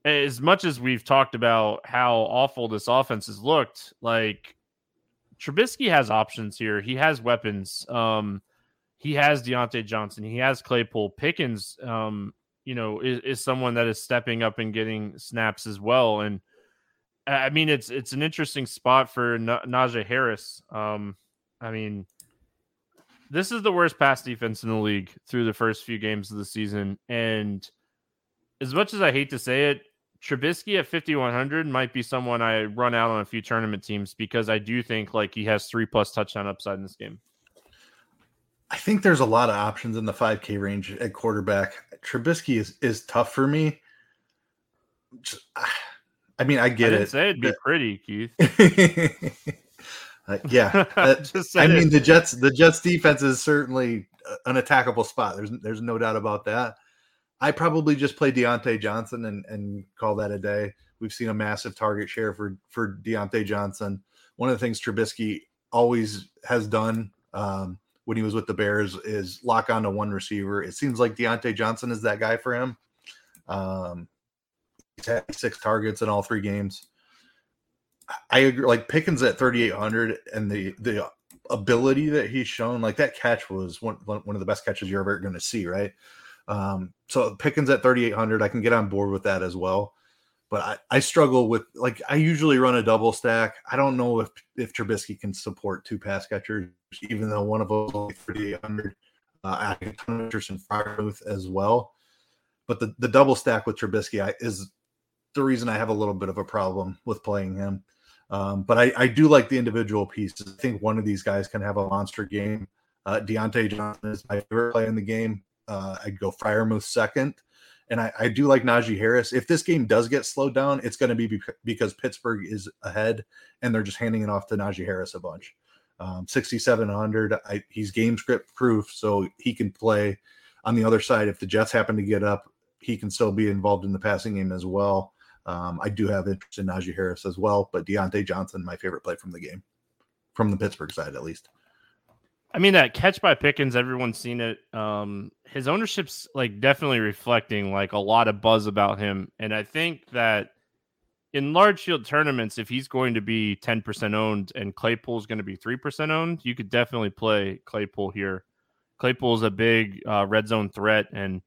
as much as we've talked about how awful this offense has looked, like Trubisky has options here. He has weapons. Um, he has Diontae Johnson. He has Claypool. Pickens, um, you know, is, is someone that is stepping up and getting snaps as well. And I mean, it's it's an interesting spot for Na- Najee Harris. Um, I mean, this is the worst pass defense in the league through the first few games of the season. And as much as I hate to say it, Trubisky at 5100 might be someone I run out on a few tournament teams because I do think like he has three plus touchdown upside in this game. I think there's a lot of options in the 5K range at quarterback. Trubisky is is tough for me. Just, I mean, I I get didn't it. say it'd be pretty, Keith. Uh, yeah, uh, I mean it. the Jets. The Jets defense is certainly an attackable spot. There's there's no doubt about that. I probably just play Diontae Johnson and and call that a day. We've seen a massive target share for for Diontae Johnson. One of the things Trubisky always has done um, when he was with the Bears is lock on to one receiver. It seems like Diontae Johnson is that guy for him. Um, had six targets in all three games. I agree. Like Pickens at 3,800 and the the ability that he's shown, like that catch was one one of the best catches you're ever going to see, right? Um, so Pickens at 3,800, I can get on board with that as well. But I, I struggle with like I usually run a double stack. I don't know if if Trubisky can support two pass catchers, even though one of them is only 3,800. Uh, I have interest in Freiermuth as well. But the, the double stack with Trubisky I, is the reason I have a little bit of a problem with playing him. Um, but I, I do like the individual pieces. I think one of these guys can have a monster game. Uh, Diontae Johnson is my favorite play in the game. Uh, I'd go Freiermuth second. And I, I do like Najee Harris. If this game does get slowed down, it's going to be because Pittsburgh is ahead and they're just handing it off to Najee Harris a bunch. Um, 6,700. I, he's game script proof, so he can play on the other side. If the Jets happen to get up, he can still be involved in the passing game as well. Um, I do have interest in Najee Harris as well, but Diontae Johnson, my favorite play from the game, from the Pittsburgh side at least. I mean that catch by Pickens, everyone's seen it. Um, his ownership's like definitely reflecting like a lot of buzz about him, and I think that in large field tournaments, if he's going to be ten percent owned and Claypool's going to be three percent owned, you could definitely play Claypool here. Claypool's a big uh, red zone threat, and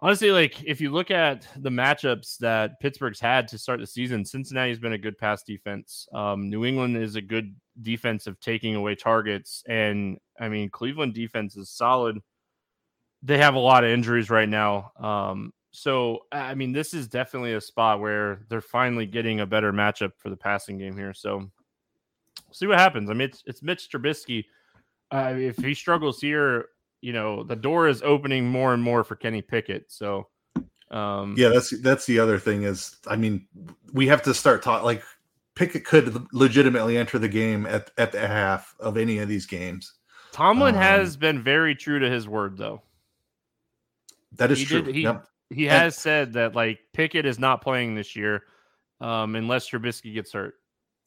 honestly, like if you look at the matchups that Pittsburgh's had to start the season, Cincinnati's been a good pass defense. Um, New England is a good defense of taking away targets, and I mean Cleveland defense is solid. They have a lot of injuries right now, um, so I mean this is definitely a spot where they're finally getting a better matchup for the passing game here. So see what happens. I mean, it's, it's Mitch Trubisky. Uh, if he struggles here, you know, the door is opening more and more for Kenny Pickett. So, um, yeah, that's that's the other thing is, I mean, we have to start talking like Pickett could legitimately enter the game at at the half of any of these games. Tomlin um, has been very true to his word, though. That is he true. Did, he yep. he has and, said that like Pickett is not playing this year um, unless Trubisky gets hurt.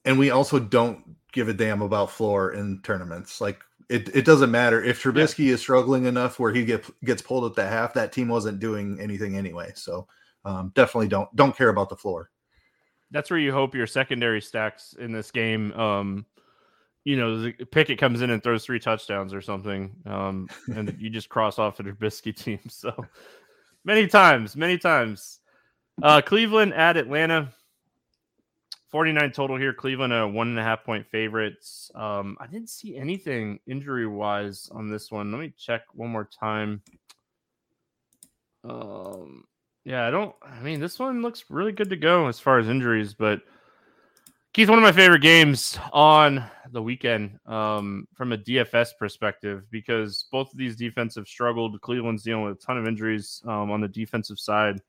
And we also don't give a damn about floor in tournaments. Like it, it doesn't matter if Trubisky yeah. is struggling enough where he get, gets pulled at the half. That team wasn't doing anything anyway, so um, definitely don't don't care about the floor. That's where you hope your secondary stacks in this game. Um, you know, Pickett comes in and throws three touchdowns or something, um, and you just cross off a Trubisky team. So many times, many times. Uh, Cleveland at Atlanta. 49 total here. Cleveland, a one and a half point favorites. Um, I didn't see anything injury wise on this one. Let me check one more time. Um, yeah, I don't. I mean, this one looks really good to go as far as injuries, but Keith, one of my favorite games on the weekend um, from a DFS perspective because both of these defensive struggled. Cleveland's dealing with a ton of injuries um, on the defensive side.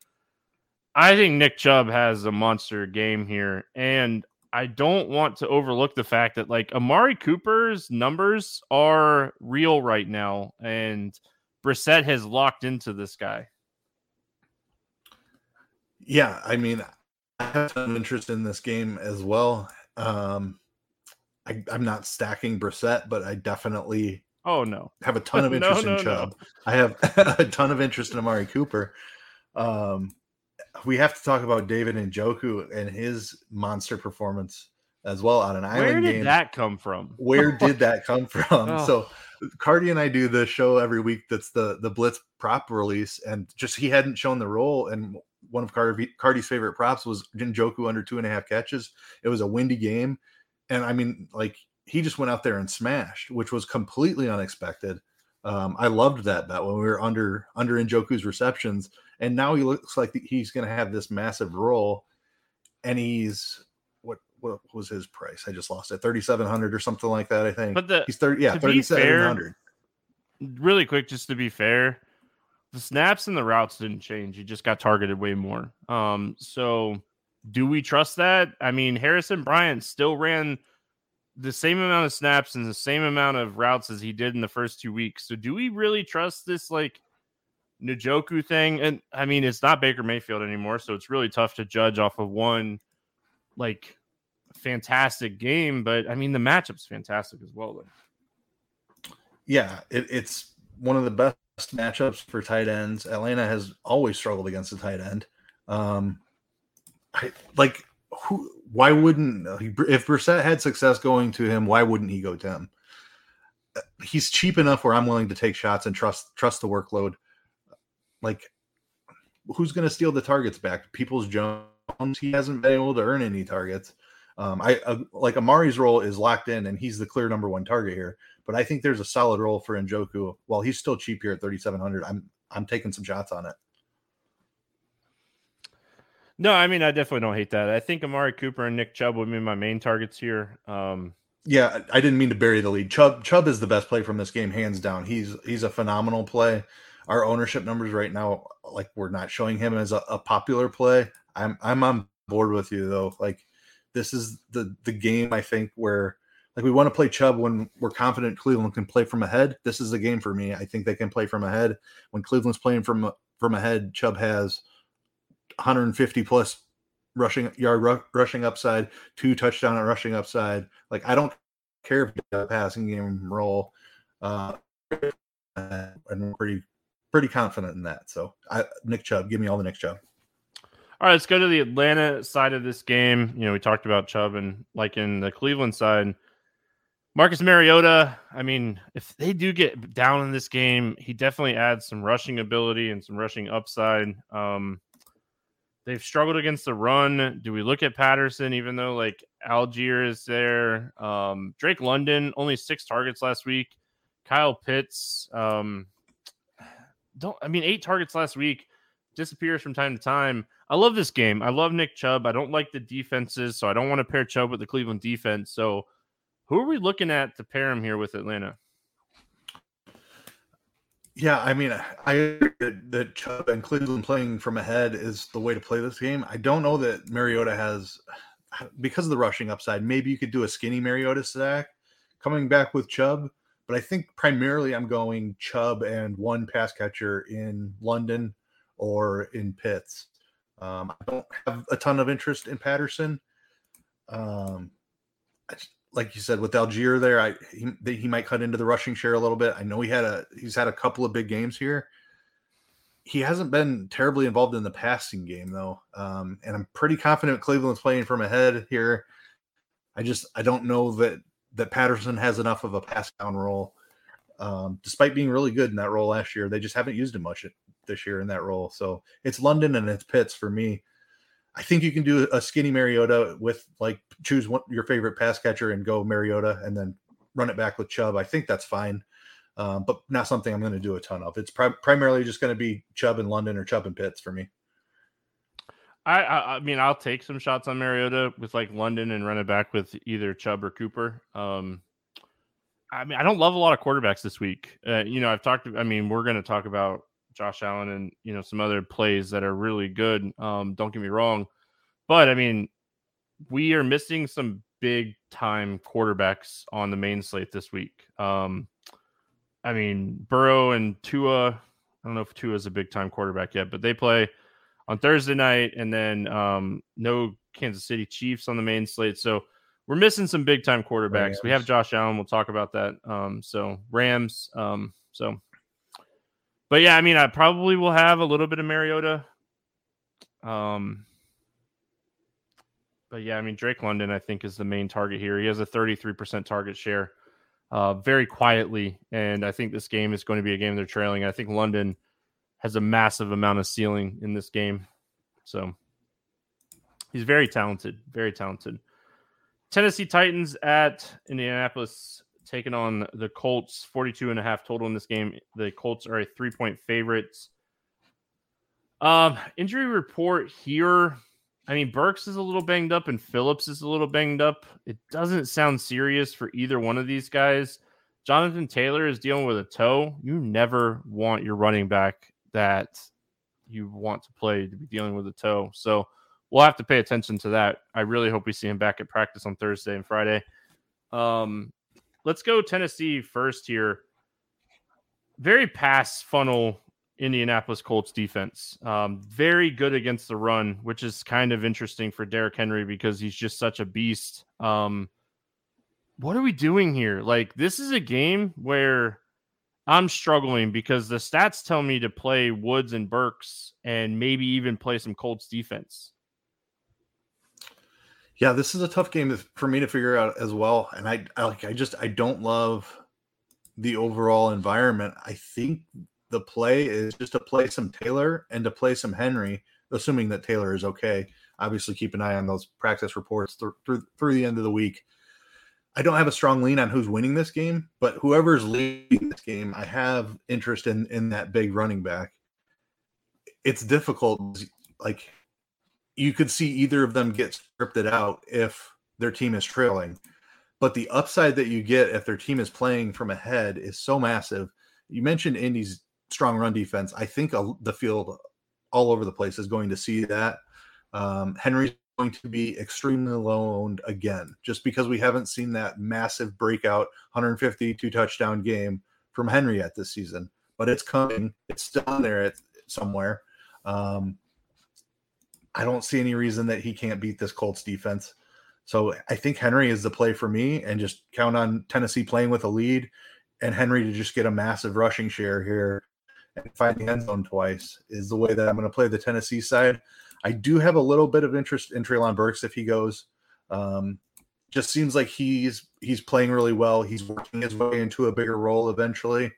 I think Nick Chubb has a monster game here, and I don't want to overlook the fact that like Amari Cooper's numbers are real right now, and Brissett has locked into this guy. Yeah, I mean, I have some interest in this game as well. Um, I, am not stacking Brissett, but I definitely oh no have a ton of interest no, no, in Chubb. No. I have a ton of interest in Amari Cooper. Um, we have to talk about David Njoku and his monster performance as well on an island Where did game. that come from? Where did that come from? Oh. So Cardi and I do the show every week that's the the Blitz prop release, and just he hadn't shown the role. And one of Cardi, Cardi's favorite props was Njoku under two and a half catches. It was a windy game. And I mean, like he just went out there and smashed, which was completely unexpected. Um, I loved that bet when we were under under Njoku's receptions, and now he looks like he's going to have this massive role. And he's what what was his price? I just lost it, thirty seven hundred or something like that. I think. But the he's thirty, yeah, thirty seven hundred. Really quick, just to be fair, the snaps and the routes didn't change. He just got targeted way more. Um, so do we trust that? I mean, Harrison Bryant still ran the same amount of snaps and the same amount of routes as he did in the first two weeks. So do we really trust this like Njoku thing? And I mean, it's not Baker Mayfield anymore, so it's really tough to judge off of one like fantastic game. But I mean, the matchup's fantastic as well. Though. Yeah, it, it's one of the best matchups for tight ends. Atlanta has always struggled against the tight end. Um, I, like who why wouldn't if Brissett had success going to him, why wouldn't he go to him? He's cheap enough where I'm willing to take shots and trust trust the workload. Like, who's going to steal the targets back? Peoples Jones. He hasn't been able to earn any targets. Um, I uh, like Amari's role is locked in, and he's the clear number one target here. But I think there's a solid role for Njoku. While he's still cheap here at 3,700, I'm I'm taking some shots on it. No, I mean I definitely don't hate that. I think Amari Cooper and Nick Chubb would be my main targets here. Um, yeah, I didn't mean to bury the lead. Chubb Chubb is the best play from this game, hands down. He's he's a phenomenal play. Our ownership numbers right now, like we're not showing him as a, a popular play. I'm I'm on board with you though. Like this is the the game I think where like we want to play Chubb when we're confident Cleveland can play from ahead. This is the game for me. I think they can play from ahead. When Cleveland's playing from from ahead, Chubb has 150 plus rushing yard rushing upside, two touchdown and rushing upside. Like I don't care if a passing game role. Uh, and we're pretty pretty confident in that. So I, Nick Chubb, give me all the Nick Chubb. All right, let's go to the Atlanta side of this game. You know, we talked about Chubb and like in the Cleveland side, Marcus Mariota. I mean, if they do get down in this game, he definitely adds some rushing ability and some rushing upside. Um, They've struggled against the run. Do we look at Patterson, even though like Allgeier is there? Um, Drake London only six targets last week. Kyle Pitts, um, don't I mean eight targets last week, disappears from time to time. I love this game. I love Nick Chubb. I don't like the defenses, so I don't want to pair Chubb with the Cleveland defense. So Who are we looking at to pair him here with Atlanta? Yeah, I mean, I that, that Chubb and Cleveland playing from ahead is the way to play this game. I don't know that Mariota has, because of the rushing upside, maybe you could do a skinny Mariota stack coming back with Chubb. But I think primarily I'm going Chubb and one pass catcher in London or in Pitts. Um, I don't have a ton of interest in Patterson. Um, like you said with Allgeier there, I he, he might cut into the rushing share a little bit. I know he had a he's had a couple of big games here. He hasn't been terribly involved in the passing game though, um, and I'm pretty confident Cleveland's playing from ahead here. I just I don't know that that Patterson has enough of a pass down role, um, despite being really good in that role last year. They just haven't used him much this year in that role. So it's London and it's Pitts for me. I think you can do a skinny Mariota with like choose one, your favorite pass catcher and go Mariota and then run it back with Chubb. I think that's fine, um, but not something I'm going to do a ton of. It's pri- primarily just going to be Chubb in London or Chubb in Pitts for me. I, I, I mean I'll take some shots on Mariota with like London and run it back with either Chubb or Cooper. Um, I mean I don't love a lot of quarterbacks this week. Uh, you know I've talked. I mean we're going to talk about Josh Allen and you know some other plays that are really good. Um, don't get me wrong, but I mean we are missing some big time quarterbacks on the main slate this week. Um, I mean Burrow and Tua. I don't know if Tua is a big time quarterback yet, but they play on Thursday night, and then um, no Kansas City Chiefs on the main slate. So we're missing some big time quarterbacks. Rams. We have Josh Allen. We'll talk about that. Um, so Rams. Um, so but yeah, I mean, I probably will have a little bit of Mariota. Um, but yeah, I mean, Drake London, I think, is the main target here. He has a 33% target share, uh, very quietly, and I think this game is going to be a game they're trailing. I think London has a massive amount of ceiling in this game, so he's very talented, very talented. Tennessee Titans at Indianapolis taking on the Colts, 42 and a half total in this game. The Colts are a three point favorites. Um, injury report here. I mean, Burks is a little banged up and Phillips is a little banged up. It doesn't sound serious for either one of these guys. Jonathan Taylor is dealing with a toe. You never want your running back that you want to play to be dealing with a toe. So we'll have to pay attention to that. I really hope we see him back at practice on Thursday and Friday. Um, let's go Tennessee first here. Very pass funnel Indianapolis Colts defense. Um, very good against the run, which is kind of interesting for Derrick Henry because he's just such a beast. Um, what are we doing here? Like, this is a game where I'm struggling because the stats tell me to play Woods and Burks and maybe even play some Colts defense. Yeah, this is a tough game for me to figure out as well. And I, I like I just I don't love the overall environment. I think the play is just to play some Taylor and to play some Henry, assuming that Taylor is okay. Obviously, keep an eye on those practice reports through through, through the end of the week. I don't have a strong lean on who's winning this game, but whoever's leading this game, I have interest in in that big running back. It's difficult, like you could see either of them get scripted out if their team is trailing. But the upside that you get if their team is playing from ahead is so massive. You mentioned Indy's strong run defense. I think the field all over the place is going to see that. Um, Henry's going to be extremely low owned again, just because we haven't seen that massive breakout 152 touchdown game from Henry yet this season. But it's coming. It's in there somewhere. Um, I don't see any reason that he can't beat this Colts defense. So I think Henry is the play for me, and just count on Tennessee playing with a lead, and Henry to just get a massive rushing share here and find the end zone twice is the way that I'm going to play the Tennessee side. I do have a little bit of interest in Treylon Burks if he goes. Um, just seems like he's he's playing really well. He's working his way into a bigger role eventually.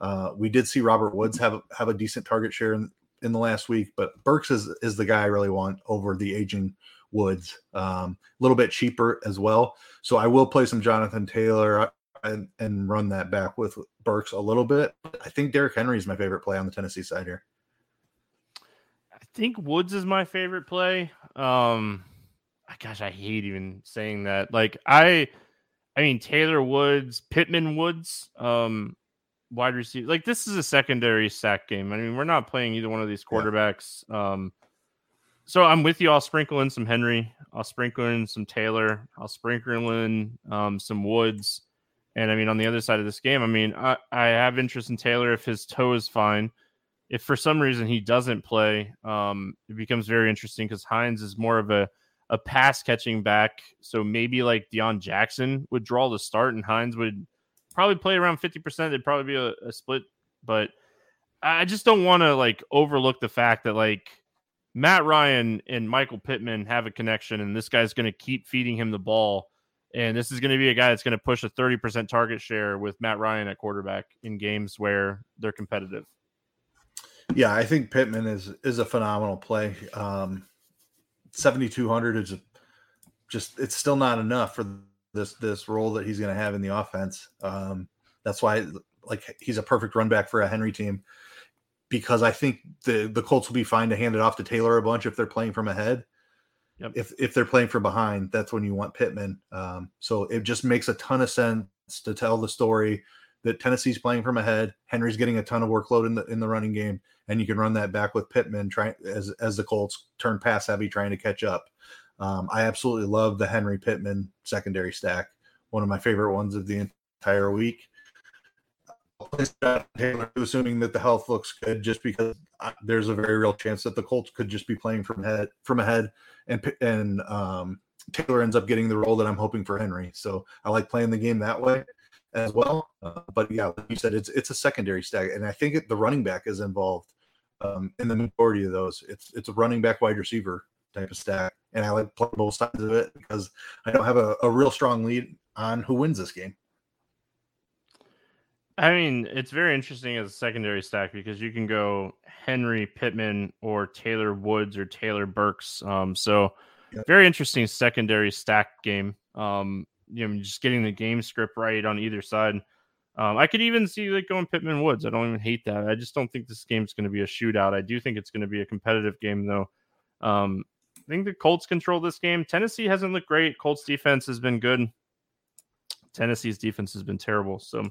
Uh, we did see Robert Woods have have a decent target share in, in the last week, but Burks is is the guy I really want over the aging Woods. Um, a little bit cheaper as well. So I will play some Jonathan Taylor uh, and, and run that back with Burks a little bit. I think Derrick Henry is my favorite play on the Tennessee side here. I think Woods is my favorite play. Um, gosh, I hate even saying that. Like I, I mean, Taylor Woods, Pittman Woods, um, wide receiver. Like this is a secondary sack game. I mean, we're not playing either one of these quarterbacks. Yeah. Um, so I'm with you. I'll sprinkle in some Henry. I'll sprinkle in some Taylor. I'll sprinkle in um, some Woods. And I mean, on the other side of this game, I mean, I, I have interest in Taylor if his toe is fine. If for some reason he doesn't play, um, it becomes very interesting because Hines is more of a a pass catching back. So maybe like Deon Jackson would draw the start and Hines would probably play around 50%. It'd probably be a, a split, but I just don't want to like overlook the fact that like Matt Ryan and Michael Pittman have a connection and this guy's going to keep feeding him the ball. And this is going to be a guy that's going to push a 30% target share with Matt Ryan at quarterback in games where they're competitive. Yeah, I think Pittman is is a phenomenal play. Um, 7200 is just it's still not enough for this this role that he's going to have in the offense. Um, that's why like he's a perfect run back for a Henry team because I think the the Colts will be fine to hand it off to Taylor a bunch if they're playing from ahead. Yep. If if they're playing from behind, that's when you want Pittman. Um, so it just makes a ton of sense to tell the story that Tennessee's playing from ahead. Henry's getting a ton of workload in the in the running game, and you can run that back with Pittman trying as as the Colts turn pass heavy trying to catch up. Um, I absolutely love the Henry Pittman secondary stack. One of my favorite ones of the entire week. Assuming that the health looks good, just because there's a very real chance that the Colts could just be playing from head from ahead, and and um, Taylor ends up getting the role that I'm hoping for Henry. So I like playing the game that way as well. Uh, but yeah, like you said, it's it's a secondary stack, and I think it, the running back is involved um, in the majority of those. It's it's a running back wide receiver type of stack, and I like playing both sides of it because I don't have a, a real strong lead on who wins this game. I mean, it's very interesting as a secondary stack because you can go Henry Pittman or Taylor Woods or Taylor Burks. Um, so yep. very interesting secondary stack game. Um, you know, just getting the game script right on either side. Um, I could even see like going Pittman Woods. I don't even hate that. I just don't think this game's going to be a shootout. I do think it's going to be a competitive game, though. Um, I think the Colts control this game. Tennessee hasn't looked great. Colts defense has been good. Tennessee's defense has been terrible. So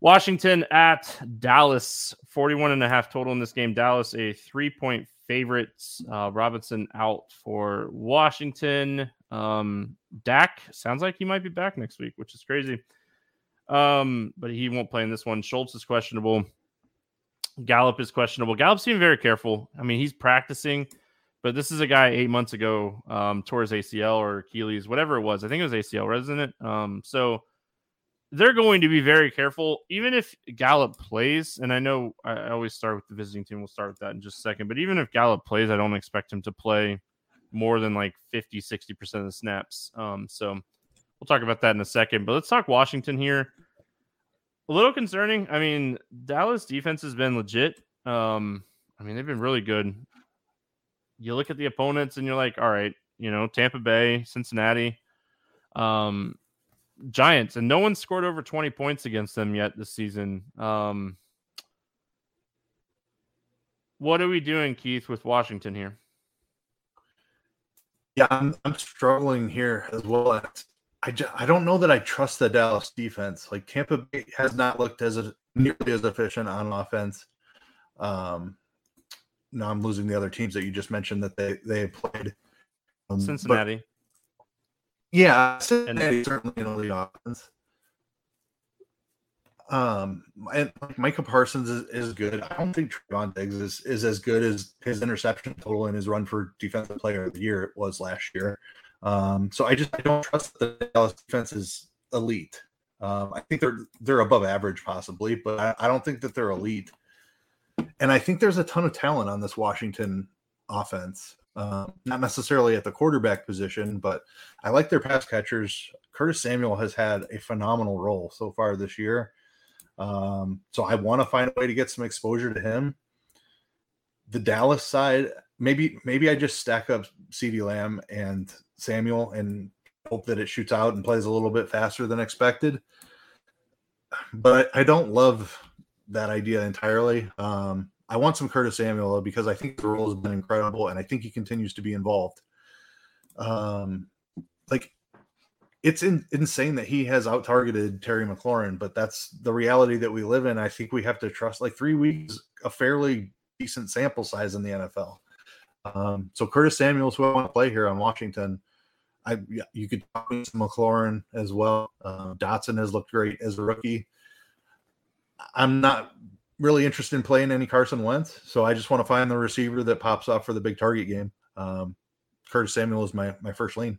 Washington at Dallas, 41 and a half total in this game. Dallas, a three point favorites. Uh, Robinson out for Washington. Um, Dak sounds like he might be back next week, which is crazy. Um, but he won't play in this one. Schultz is questionable. Gallup is questionable. Gallup's being very careful. I mean, he's practicing, but this is a guy eight months ago um, tore his ACL or Achilles, whatever it was. I think it was ACL, wasn't it? Um, so they're going to be very careful, even if Gallup plays. And I know I always start with the visiting team. We'll start with that in just a second. But even if Gallup plays, I don't expect him to play more than like 50, 60% of the snaps. Um, so we'll talk about that in a second. But let's talk Washington here. A little concerning. I mean, Dallas defense has been legit. Um, I mean, they've been really good. You look at the opponents and you're like, all right, you know, Tampa Bay, Cincinnati. Um, Giants, and no one scored over 20 points against them yet this season. Um, what are we doing, Keith, with Washington here? Yeah, I'm, I'm struggling here as well. I, just, I don't know that I trust the Dallas defense. Like Tampa Bay has not looked as a, nearly as efficient on offense. Um, now I'm losing the other teams that you just mentioned that they they played. Um, Cincinnati. But, yeah, Cincinnati and, certainly an elite offense. Um, and Micah Parsons is, is good. I don't think Trevon Diggs is, is as good as his interception total in his run for defensive player of the year it was last year. Um, so I just I don't trust that the Dallas defense is elite. Um, I think they're they're above average possibly, but I, I don't think that they're elite. And I think there's a ton of talent on this Washington offense. Uh, not necessarily at the quarterback position, but I like their pass catchers. Curtis Samuel has had a phenomenal role so far this year. Um, so I want to find a way to get some exposure to him. The Dallas side, maybe maybe I just stack up CeeDee Lamb and Samuel and hope that it shoots out and plays a little bit faster than expected. But I don't love that idea entirely. Um, I want some Curtis Samuel because I think the role has been incredible and I think he continues to be involved. Um, like it's in, insane that he has out targeted Terry McLaurin, but that's the reality that we live in. I think we have to trust like three weeks, a fairly decent sample size in the NFL. Um, so Curtis Samuel's who I want to play here on Washington. I you could talk to McLaurin as well. Uh, Dotson has looked great as a rookie. I'm not really interested in playing any Carson Wentz, so I just want to find the receiver that pops off for the big target game. Um, Curtis Samuel is my my first lean.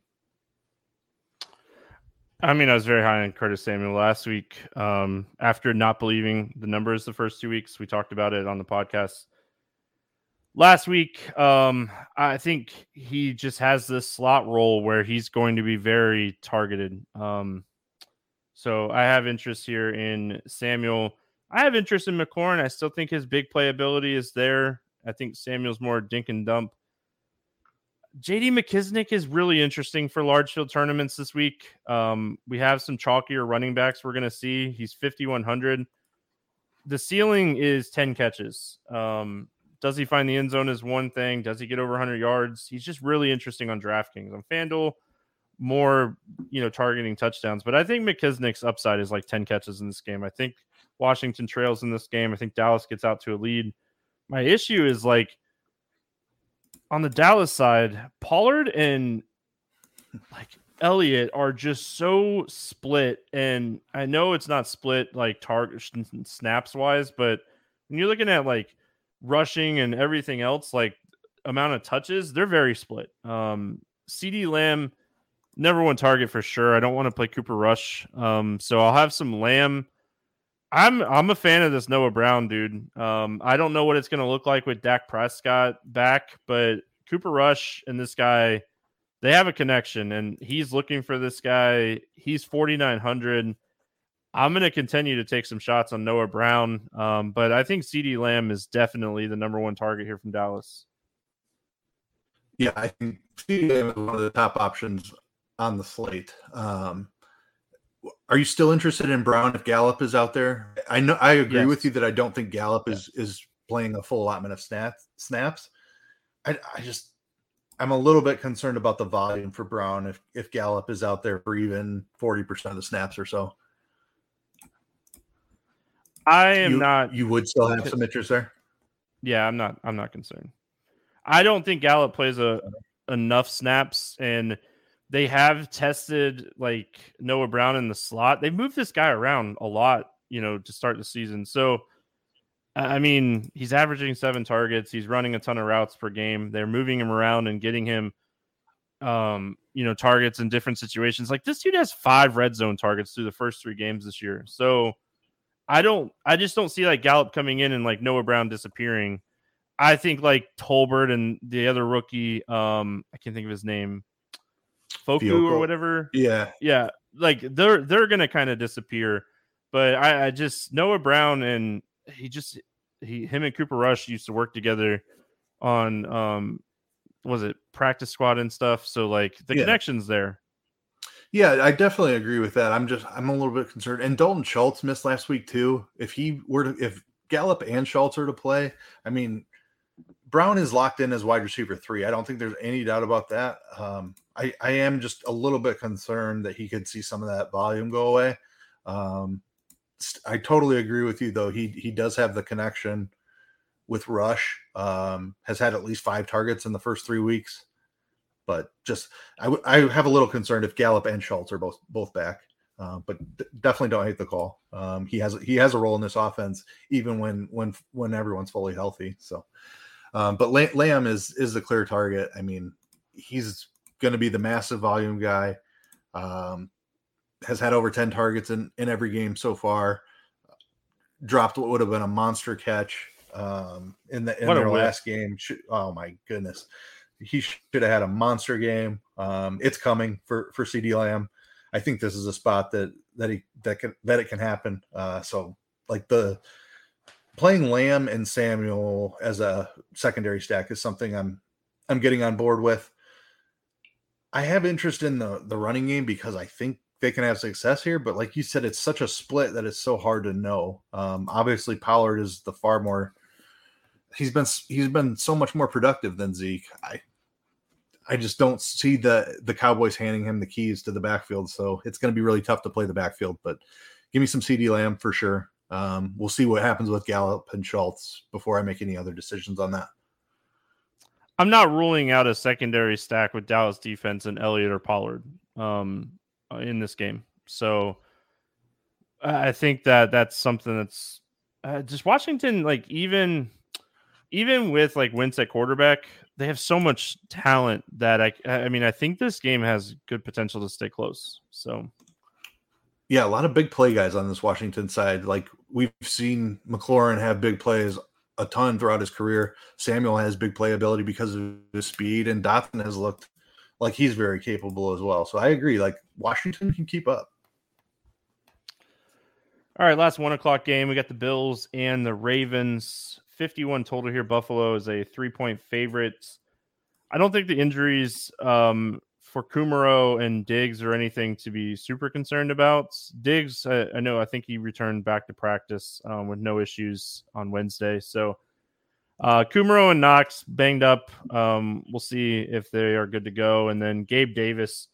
I mean, I was very high on Curtis Samuel last week. Um, after not believing the numbers the first two weeks, we talked about it on the podcast last week. Um, I think he just has this slot role where he's going to be very targeted. Um, so I have interest here in Samuel. I have interest in McLaurin. I still think his big playability is there. I think Samuel's more dink and dump. JD McKissic is really interesting for large field tournaments this week. Um, we have some chalkier running backs we're going to see. He's 5,100. The ceiling is 10 catches. Um, does he find the end zone is one thing. Does he get over 100 yards? He's just really interesting on DraftKings. On FanDuel, more, you know, targeting touchdowns. But I think McKissic's upside is like 10 catches in this game. I think Washington trails in this game. I think Dallas gets out to a lead. My issue is like on the Dallas side, Pollard and like Elliott are just so split. And I know it's not split like target snaps wise, but when you're looking at like rushing and everything else, like amount of touches, they're very split. Um, CeeDee Lamb, never one target for sure. I don't want to play Cooper Rush. Um, so I'll have some Lamb I'm I'm a fan of this Noah Brown dude. Um, I don't know what it's going to look like with Dak Prescott back, but Cooper Rush and this guy, they have a connection, and he's looking for this guy. He's 4,900. I'm going to continue to take some shots on Noah Brown, um, but I think CeeDee Lamb is definitely the number one target here from Dallas. Yeah, I think CeeDee Lamb is one of the top options on the slate. Um, are you still interested in Brown if Gallup is out there? I know I agree yes. with you that I don't think Gallup is is playing a full allotment of snaps. Snaps. I, I just I'm a little bit concerned about the volume for Brown if if Gallup is out there for even forty percent of the snaps or so. I am you, not. You would still have some interest there. Yeah, I'm not. I'm not concerned. I don't think Gallup plays a enough snaps and they have tested like Noah Brown in the slot. They've moved this guy around a lot, you know, to start the season. So, I mean, he's averaging seven targets. He's running a ton of routes per game. They're moving him around and getting him, um, you know, targets in different situations. Like this dude has five red zone targets through the first three games this year. So, I don't, I just don't see like Gallup coming in and like Noah Brown disappearing. I think like Tolbert and the other rookie, um, I can't think of his name Foku or whatever. Yeah, yeah, like they're they're gonna kind of disappear. But I, I just Noah Brown and he just he him and Cooper Rush used to work together on um was it practice squad and stuff. So like the yeah. connections there. Yeah, I definitely agree with that. I'm just I'm a little bit concerned. And Dalton Schultz missed last week too. If he were to if Gallup and Schultz are to play, I mean Brown is locked in as wide receiver three. I don't think there's any doubt about that. Um, I, I am just a little bit concerned that he could see some of that volume go away. Um, I totally agree with you, though. He he does have the connection with Rush. Um, has had at least five targets in the first three weeks, but just I, w- I have a little concern if Gallup and Schultz are both both back. Uh, but d- definitely don't hate the call. Um, he has he has a role in this offense even when when when everyone's fully healthy. So, um, but Lamb is is the clear target. I mean, he's going to be the massive volume guy. Um, has had over 10 targets in, in every game so far. Dropped what would have been a monster catch um, in the in what their last game. Oh my goodness, he should have had a monster game. Um, it's coming for for CeeDee Lamb. I think this is a spot that that he that can that it can happen. Uh, so like the playing Lamb and Samuel as a secondary stack is something I'm I'm getting on board with. I have interest in the the running game because I think they can have success here. But like you said, it's such a split that it's so hard to know. Um, obviously, Pollard is the far more. He's been he's been so much more productive than Zeke. I I just don't see the the Cowboys handing him the keys to the backfield. So it's going to be really tough to play the backfield. But give me some CD Lamb for sure. Um, we'll see what happens with Gallup and Schultz before I make any other decisions on that. I'm not ruling out a secondary stack with Dallas defense and Elliott or Pollard um, in this game. So I think that that's something that's uh, just Washington. Like even even with like Wentz at quarterback, they have so much talent that I I mean I think this game has good potential to stay close. So yeah, a lot of big play guys on this Washington side. Like we've seen McLaurin have big plays a ton throughout his career. Samuel has big playability because of his speed, and Dotson has looked like he's very capable as well. So I agree. Like Washington can keep up. All right, last one o'clock game. We got the Bills and the Ravens. 51 total here. Buffalo is a three point favorite. I don't think the injuries um, for Kumerow and Diggs or anything to be super concerned about. Diggs, I, I know, I think he returned back to practice um, with no issues on Wednesday. So uh, Kumerow and Knox banged up. Um, we'll see if they are good to go. And then Gabe Davis,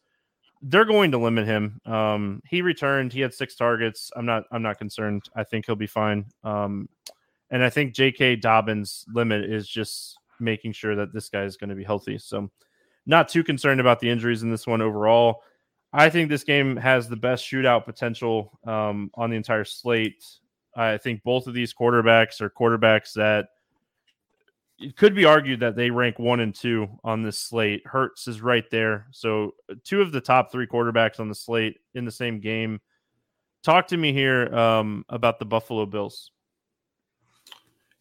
they're going to limit him. Um, he returned. He had six targets. I'm not. I'm not concerned. I think he'll be fine. Um, and I think J.K. Dobbins' limit is just making sure that this guy is going to be healthy. So not too concerned about the injuries in this one overall. I think this game has the best shootout potential um, on the entire slate. I think both of these quarterbacks are quarterbacks that it could be argued that they rank one and two on this slate. Hurts is right there. So, two of the top three quarterbacks on the slate in the same game. Talk to me here um, about the Buffalo Bills.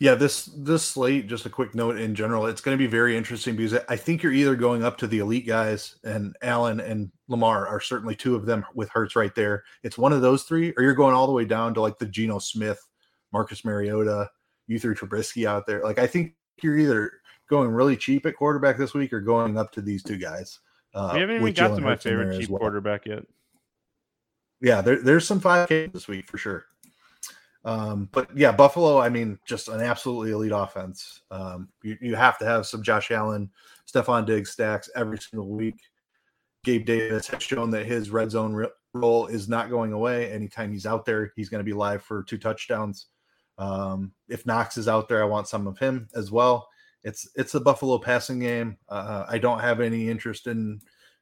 Yeah, this this slate, just a quick note in general, it's going to be very interesting because I think you're either going up to the elite guys, and Allen and Lamar are certainly two of them with Hurts right there. It's one of those three, or you're going all the way down to like the Geno Smith, Marcus Mariota, Uther Trubisky out there. Like I think you're either going really cheap at quarterback this week or going up to these two guys. Uh, we haven't even got Jalen to my favorite cheap well. quarterback yet. Yeah, there, there's some 5K this week for sure. Um, but yeah, Buffalo, I mean, just an absolutely elite offense. Um, you, you have to have some Josh Allen, Stefon Diggs stacks every single week. Gabe Davis has shown that his red zone re- role is not going away. Anytime he's out there, he's going to be live for two touchdowns. Um, if Knox is out there, I want some of him as well. It's it's a Buffalo passing game. Uh, I don't have any interest in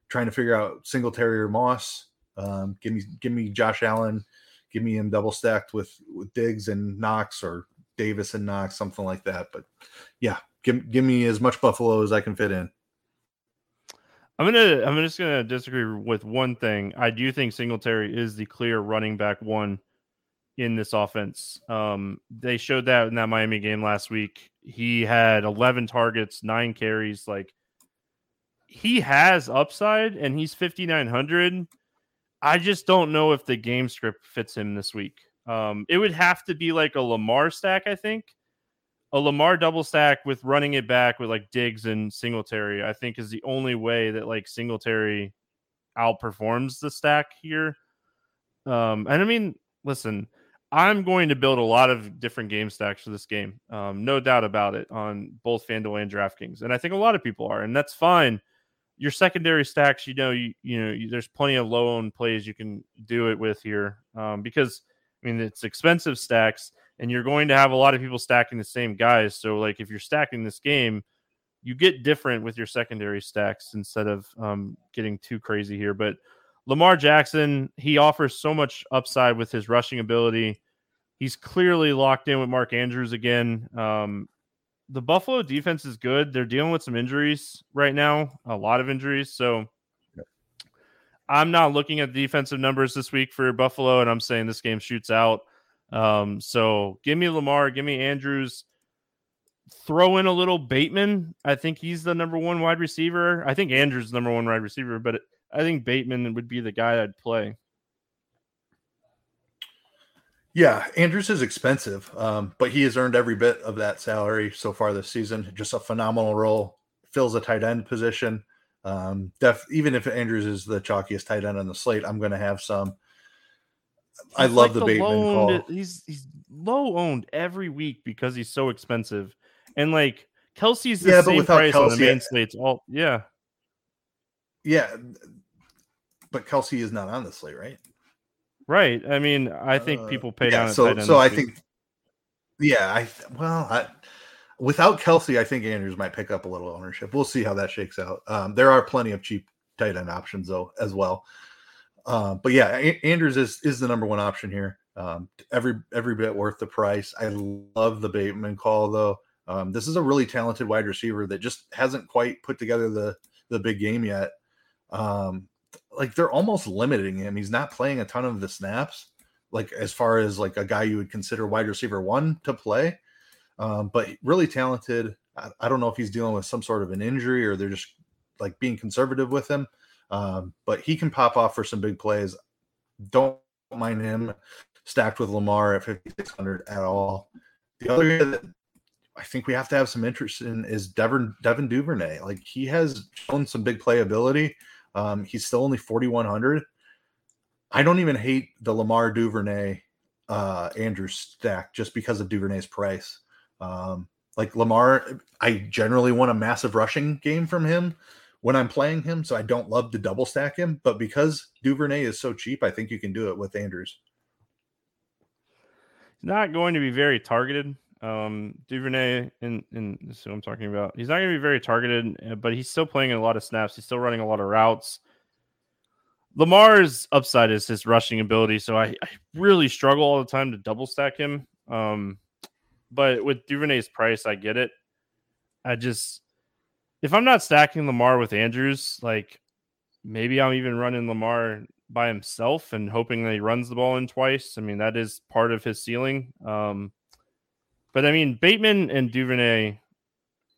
trying to figure out Singletary or Moss. Um, give me give me Josh Allen give me him double stacked with with Diggs and Knox or Davis and Knox, something like that. But yeah, give give me as much Buffalo as I can fit in. I'm gonna I'm just gonna disagree with one thing. I do think Singletary is the clear running back one in this offense. Um, they showed that in that Miami game last week. He had 11 targets, nine carries. Like he has upside, and he's 5900. I just don't know if the game script fits him this week. Um, it would have to be like a Lamar stack, I think. A Lamar double stack with running it back with like Diggs and Singletary, I think is the only way that like Singletary outperforms the stack here. Um, and I mean, listen, I'm going to build a lot of different game stacks for this game. Um, no doubt about it on both FanDuel and DraftKings. And I think a lot of people are, and that's fine your secondary stacks, you know, you you know, you, there's plenty of low owned plays you can do it with here um, because I mean it's expensive stacks, and you're going to have a lot of people stacking the same guys. So like if you're stacking this game, you get different with your secondary stacks instead of um, getting too crazy here. But Lamar Jackson, he offers so much upside with his rushing ability. He's clearly locked in with Mark Andrews again. Um, the Buffalo defense is good. They're dealing with some injuries right now, a lot of injuries. So I'm not looking at defensive numbers this week for Buffalo, and I'm saying this game shoots out. Um, so give me Lamar, give me Andrews. Throw in a little Bateman. I think he's the number one wide receiver. I think Andrews is the number one wide receiver, but I think Bateman would be the guy I'd play. Yeah, Andrews is expensive, um, but he has earned every bit of that salary so far this season. Just a phenomenal role, fills a tight end position. Um, def, even if Andrews is the chalkiest tight end on the slate, I'm going to have some. I love like the, the Bateman call. He's he's low owned every week because he's so expensive, and like Kelce's the yeah, same price Kelce, on the main slates. All yeah, Yeah, but Kelce is not on the slate, right? Right. I mean, I think uh, people pay yeah, down. So, so I week. think, yeah, I well, I, without Kelce, I think Andrews might pick up a little ownership. We'll see how that shakes out. Um, there are plenty of cheap tight end options though as well. Uh, but yeah, a- Andrews is is the number one option here. Um, every every bit worth the price. I love the Bateman call though. Um, this is a really talented wide receiver that just hasn't quite put together the the big game yet. Um, like they're almost limiting him. He's not playing a ton of the snaps, like as far as like a guy you would consider wide receiver one to play. Um, but really talented. I, I, don't know if he's dealing with some sort of an injury or they're just like being conservative with him. Um, but he can pop off for some big plays. Don't mind him stacked with Lamar at 5,600 at all. The other guy that I think we have to have some interest in is Devin, Devin Duvernay. Like he has shown some big playability. Um, he's still only 4,100. I don't even hate the Lamar Duvernay uh, Andrews stack just because of Duvernay's price. Um, like Lamar, I generally want a massive rushing game from him when I'm playing him, so I don't love to double stack him. But because Duvernay is so cheap, I think you can do it with Andrews. Not going to be very targeted. Um, Duvernay, and and this is what I'm talking about. He's not going to be very targeted, uh, but he's still playing in a lot of snaps. He's still running a lot of routes. Lamar's upside is his rushing ability, so I, I really struggle all the time to double stack him. Um, but with Duvernay's price, I get it. I just if I'm not stacking Lamar with Andrews, like maybe I'm even running Lamar by himself and hoping that he runs the ball in twice. I mean, that is part of his ceiling. Um, but I mean, Bateman and Duvernay,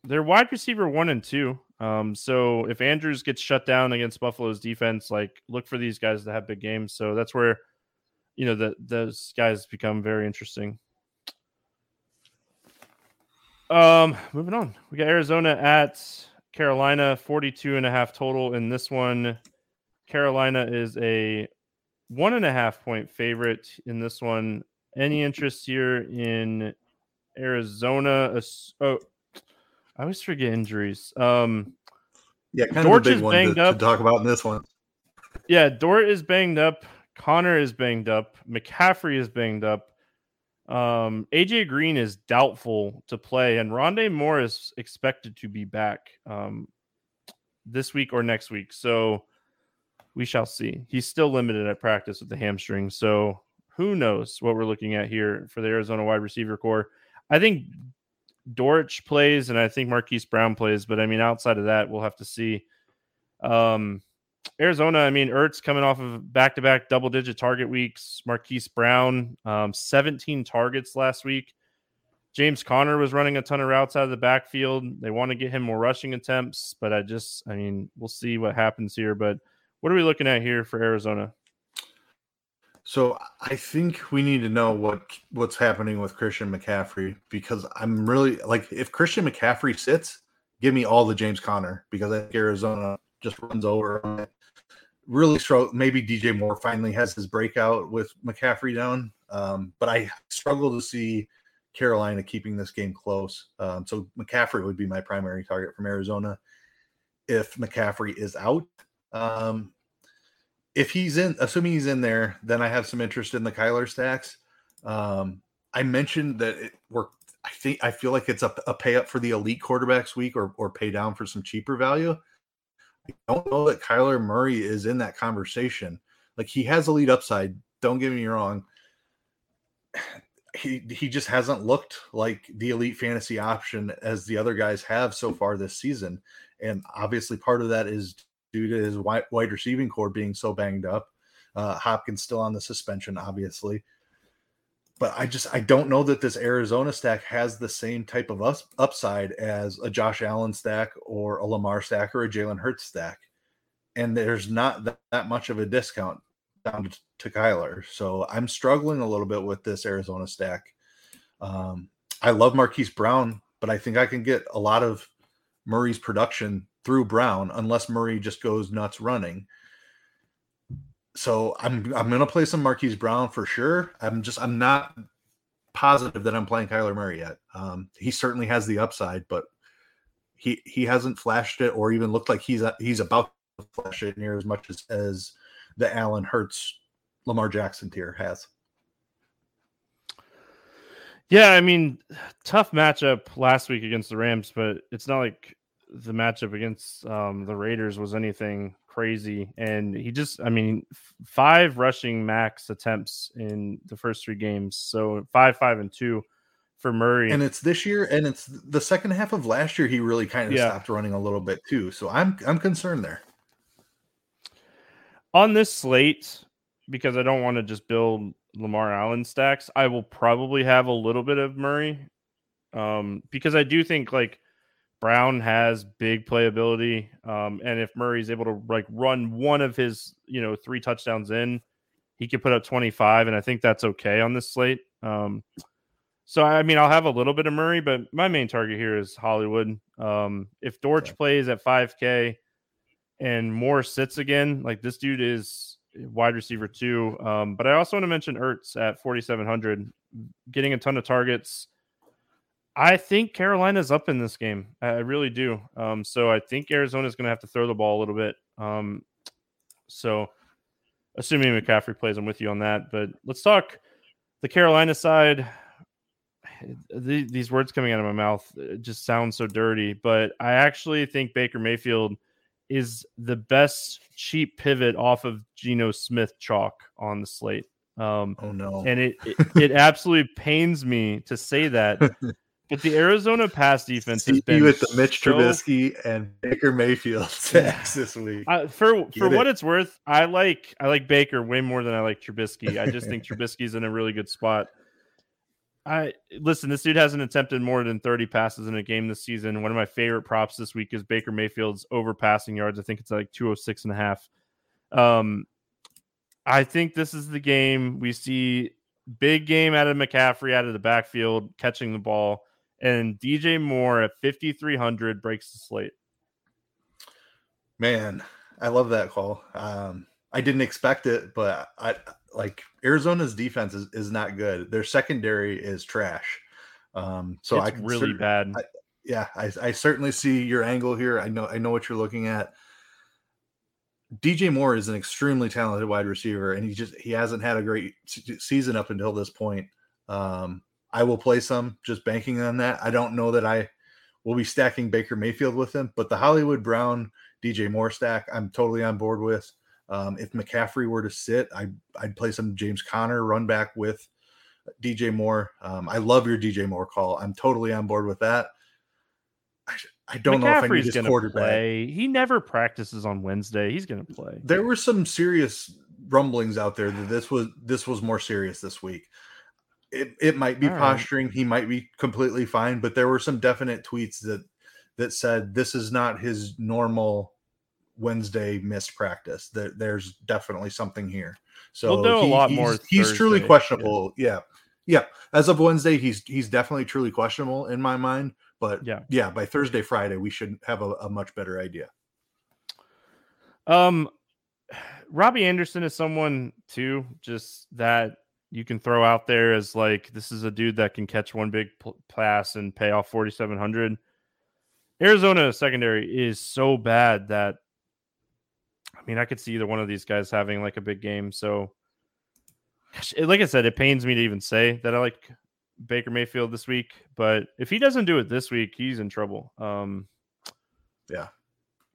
they're wide receiver one and two. Um, so if Andrews gets shut down against Buffalo's defense, like look for these guys to have big games. So that's where, you know, that those guys become very interesting. Um, moving on, we got Arizona at Carolina, 42 and a half total in this one. Carolina is a one and a half point favorite in this one. Any interest here in Arizona? Oh, I always forget injuries. Um, yeah, kind Dortch of a big one banged to, up. to talk about in this one. Yeah, Dortch is banged up. Conner is banged up. McCaffrey is banged up. Um, AJ Green is doubtful to play, and Rondale Moore is expected to be back um, this week or next week. So we shall see. He's still limited at practice with the hamstring. So who knows what we're looking at here for the Arizona wide receiver core. I think Dortch plays, and I think Marquise Brown plays, but I mean, outside of that, we'll have to see. Um, Arizona, I mean, Ertz coming off of back to back double digit target weeks. Marquise Brown, um, 17 targets last week. James Conner was running a ton of routes out of the backfield. They want to get him more rushing attempts, but I just, I mean, we'll see what happens here. But what are we looking at here for Arizona? So I think we need to know what what's happening with Christian McCaffrey because I'm really like if Christian McCaffrey sits, give me all the James Conner because I think Arizona just runs over. Really struggle. Maybe DJ Moore finally has his breakout with McCaffrey down, um, but I struggle to see Carolina keeping this game close. Um, so McCaffrey would be my primary target from Arizona. If McCaffrey is out, um, if he's in, assuming he's in there, then I have some interest in the Kyler stacks. Um, I mentioned that it, we're. I think I feel like it's a, a pay up for the elite quarterbacks week, or or pay down for some cheaper value. I don't know that Kyler Murray is in that conversation. Like he has a lead upside. Don't get me wrong. He he just hasn't looked like the elite fantasy option as the other guys have so far this season. And obviously part of that is due to his wide, wide receiving core being so banged up. Uh, Hopkins still on the suspension, obviously. But I just I don't know that this Arizona stack has the same type of us, upside as a Josh Allen stack or a Lamar stack or a Jalen Hurts stack, and there's not that, that much of a discount down to, to Kyler. So I'm struggling a little bit with this Arizona stack. Um, I love Marquise Brown, but I think I can get a lot of Murray's production through Brown unless Murray just goes nuts running. So I'm I'm gonna play some Marquise Brown for sure. I'm just I'm not positive that I'm playing Kyler Murray yet. Um, he certainly has the upside, but he he hasn't flashed it or even looked like he's he's about to flash it near as much as, as the Allen Hurts Lamar Jackson tier has. Yeah, I mean, tough matchup last week against the Rams, but it's not like the matchup against um, the Raiders was anything crazy. And he just, I mean, f- five rushing max attempts in the first three games. So five, five, and two for Murray. And it's this year, and it's the second half of last year. He really kind of Yeah. stopped running a little bit too. So I'm I'm concerned there. on this slate, because I don't want to just build Lamar Allen stacks, I will probably have a little bit of Murray. Um, because I do think like Brown has big playability. Um, and if Murray's able to like run one of his, you know, three touchdowns in, he could put up 25, and I think that's okay on this slate. Um, so I mean, I'll have a little bit of Murray, but my main target here is Hollywood. Um, if Dortch Okay. plays at 5K and Moore sits again, like this dude is wide receiver too. Um, but I also want to mention Ertz at 4,700, getting a ton of targets. I think Carolina's up in this game. I really do. Um, so I think Arizona's going to have to throw the ball a little bit. Um, so assuming McCaffrey plays, I'm with you on that. But let's talk the Carolina side. The, these words coming out of my mouth just sound so dirty, but I actually think Baker Mayfield is the best cheap pivot off of Geno Smith chalk on the slate. Um, Oh no. and it, it it absolutely pains me to say that, but the Arizona pass defense has See been with the Mitch so- Trubisky and Baker Mayfield sacks this week. Uh, for for Get what it's worth, I like I like Baker way more than I like Trubisky. I just think Trubisky's in a really good spot. I listen. This dude hasn't attempted more than thirty passes in a game this season. One of my favorite props this week is Baker Mayfield's over passing yards. I think it's like 206 and a half. Um, I think this is the game we see big game out of McCaffrey out of the backfield catching the ball, and DJ Moore at 5300 breaks the slate. Man, I love that call. Um, I didn't expect it, but I like Arizona's defense is, is not good. Their secondary is trash. Um, so it's I really bad. I- yeah, I, I certainly see your angle here. I know I know what you're looking at. DJ Moore is an extremely talented wide receiver, and he just he hasn't had a great se- season up until this point. Um, I will play some just banking on that. I don't know that I will be stacking Baker Mayfield with him, but the Hollywood Brown DJ Moore stack, I'm totally on board with. Um, if McCaffrey were to sit, I, I'd play some James Conner run back with DJ Moore. Um, I love your DJ Moore call. I'm totally on board with that. I, I don't know if I need McCaffrey's his quarterback. play. He never practices on Wednesday. He's gonna play. There were some serious rumblings out there that this was this was more serious this week. It it might be All right. posturing. He might be completely fine, but there were some definite tweets that that said this is not his normal Wednesday missed practice. That there's definitely something here. So know a lot he's, more He's truly Thursday, yeah. questionable. Yeah. yeah, As of Wednesday, he's he's definitely truly questionable in my mind. But Yeah. yeah, by Thursday, Friday, we should have a, a much better idea. Um, Robbie Anderson is someone too, just that you can throw out there as like this is a dude that can catch one big pl- pass and pay off forty seven hundred. Arizona secondary is so bad that I mean I could see either one of these guys having like a big game. So, gosh, it- like I said, it pains me to even say that I like Baker Mayfield this week, but if he doesn't do it this week, he's in trouble. Um, Yeah.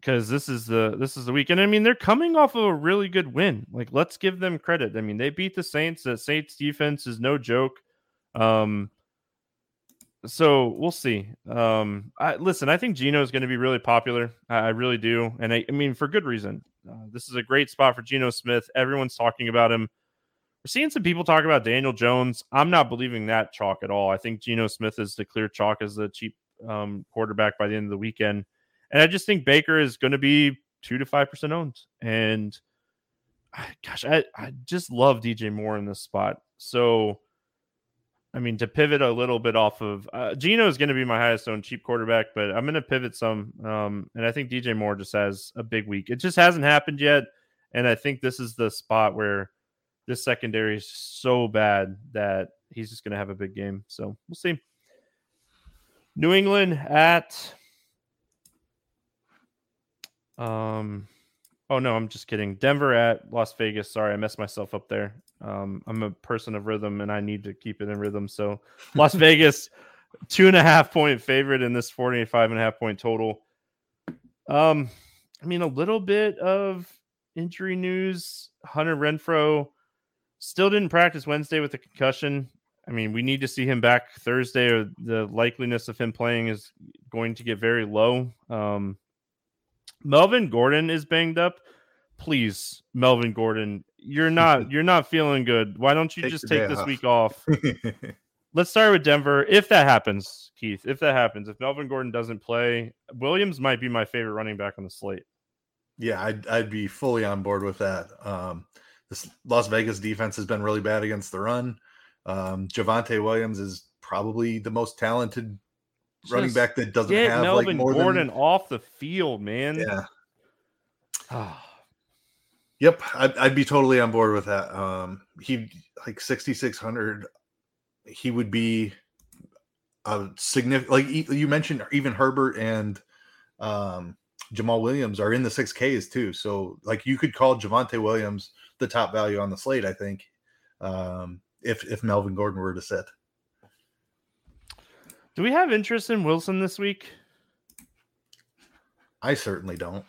because this is the this is the week, and I mean they're coming off of a really good win. Like let's give them credit. I mean they beat the Saints. The Saints defense is no joke. Um, so we'll see. Um, I listen. I think Geno is going to be really popular. I, I really do, and I, I mean for good reason. Uh, this is a great spot for Geno Smith. Everyone's talking about him. We're seeing some people talk about Daniel Jones. I'm not believing that chalk at all. I think Geno Smith is the clear chalk as the cheap um, quarterback by the end of the weekend. And I just think Baker is going to be two to five percent owned. And I- gosh, I, I just love DJ Moore in this spot. So, I mean, to pivot a little bit off of uh, Geno is going to be my highest owned cheap quarterback, but I'm going to pivot some. Um, and I think DJ Moore just has a big week. It just hasn't happened yet. And I think this is the spot where this secondary is so bad that he's just going to have a big game. So we'll see. New England at um Oh no, I'm just kidding. Denver at Las Vegas. Sorry, I messed myself up there. Um, I'm a person of rhythm and I need to keep it in rhythm. So Las Vegas, two and a half point favorite in this 45 and a half point total. Um, I mean, a little bit of injury news. Hunter Renfrow still didn't practice Wednesday with a concussion. I mean, we need to see him back Thursday, or the likeliness of him playing is going to get very low. Um, Melvin Gordon is banged up. Please, Melvin Gordon, you're not you're not feeling good. Why don't you take just take this off. week off? Let's start with Denver. If that happens, Keith, if that happens, if Melvin Gordon doesn't play, Williams might be my favorite running back on the slate. Yeah, I'd I'd be fully on board with that. Um, this Las Vegas defense has been really bad against the run. Um, Javonte Williams is probably the most talented Just running back that doesn't have Melvin like more Gordon than... off the field, man. Yeah. Yep, I'd, I'd, be totally on board with that. Um, he like sixty six hundred. He would be a significant. Like you mentioned, even Herbert and um, Jamaal Williams are in the six Ks too. So like you could call Javonte Williams the top value on the slate. I think. Um, if if Melvin Gordon were to sit. Do we have interest in Wilson this week? I certainly don't.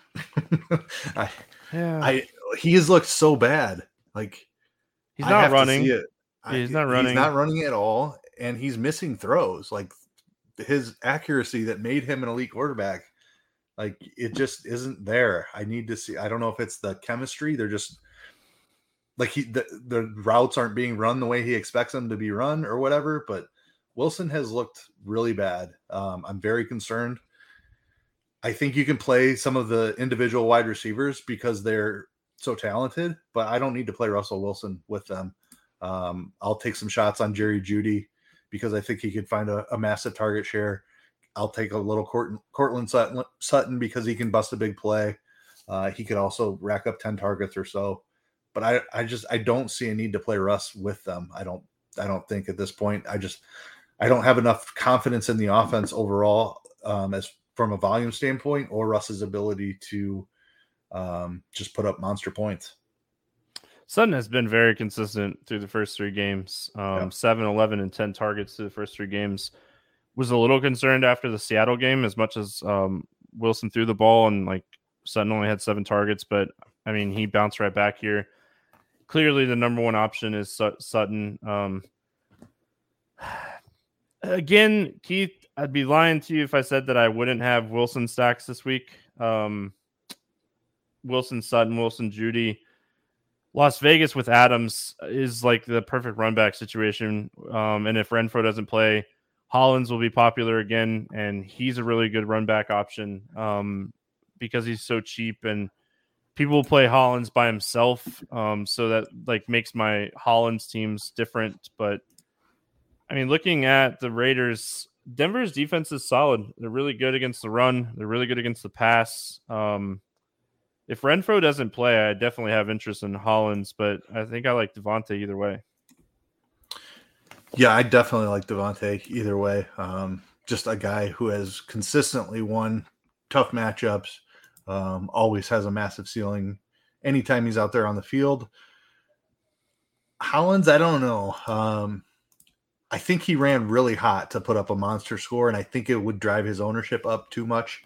I, yeah. I he has looked so bad. Like he's not running. He's I, not running. He's not running at all, and he's missing throws. Like his accuracy that made him an elite quarterback, like it just isn't there. I need to see. I don't know if it's the chemistry. They're just like he the, the routes aren't being run the way he expects them to be run or whatever but wilson has looked really bad um, i'm very concerned i think you can play some of the individual wide receivers because they're so talented but i don't need to play russell wilson with them um, i'll take some shots on jerry Jeudy because i think he could find a, a massive target share i'll take a little Court, Courtland Sutton, Sutton because he can bust a big play uh, he could also rack up 10 targets or so but I, I just I don't see a need to play Russ with them. I don't I don't think at this point. I just I don't have enough confidence in the offense overall um, as from a volume standpoint or Russ's ability to um, just put up monster points. Sutton has been very consistent through the first three games. Um, yeah. 7, 11, and 10 targets through the first three games. Was a little concerned after the Seattle game as much as um, Wilson threw the ball and like Sutton only had seven targets, but I mean, he bounced right back here clearly the number one option is Sutton. Um, again, Keith, I'd be lying to you if I said that I wouldn't have Wilson stacks this week. Um, Wilson, Sutton, Wilson, Jeudy. Las Vegas with Adams is like the perfect run back situation. Um, and if Renfrow doesn't play, Hollins will be popular again, and he's a really good run back option um, because he's so cheap and people will play Hollins by himself. Um, so that like makes my Hollins teams different. But I mean, looking at the Raiders, Denver's defense is solid. They're really good against the run. They're really good against the pass. Um, if Renfrow doesn't play, I definitely have interest in Hollins, but I think I like Davante either way. Yeah, I definitely like Davante either way. Um, just a guy who has consistently won tough matchups um, always has a massive ceiling anytime he's out there on the field. Hollins, I don't know. Um, I think he ran really hot to put up a monster score, and I think it would drive his ownership up too much.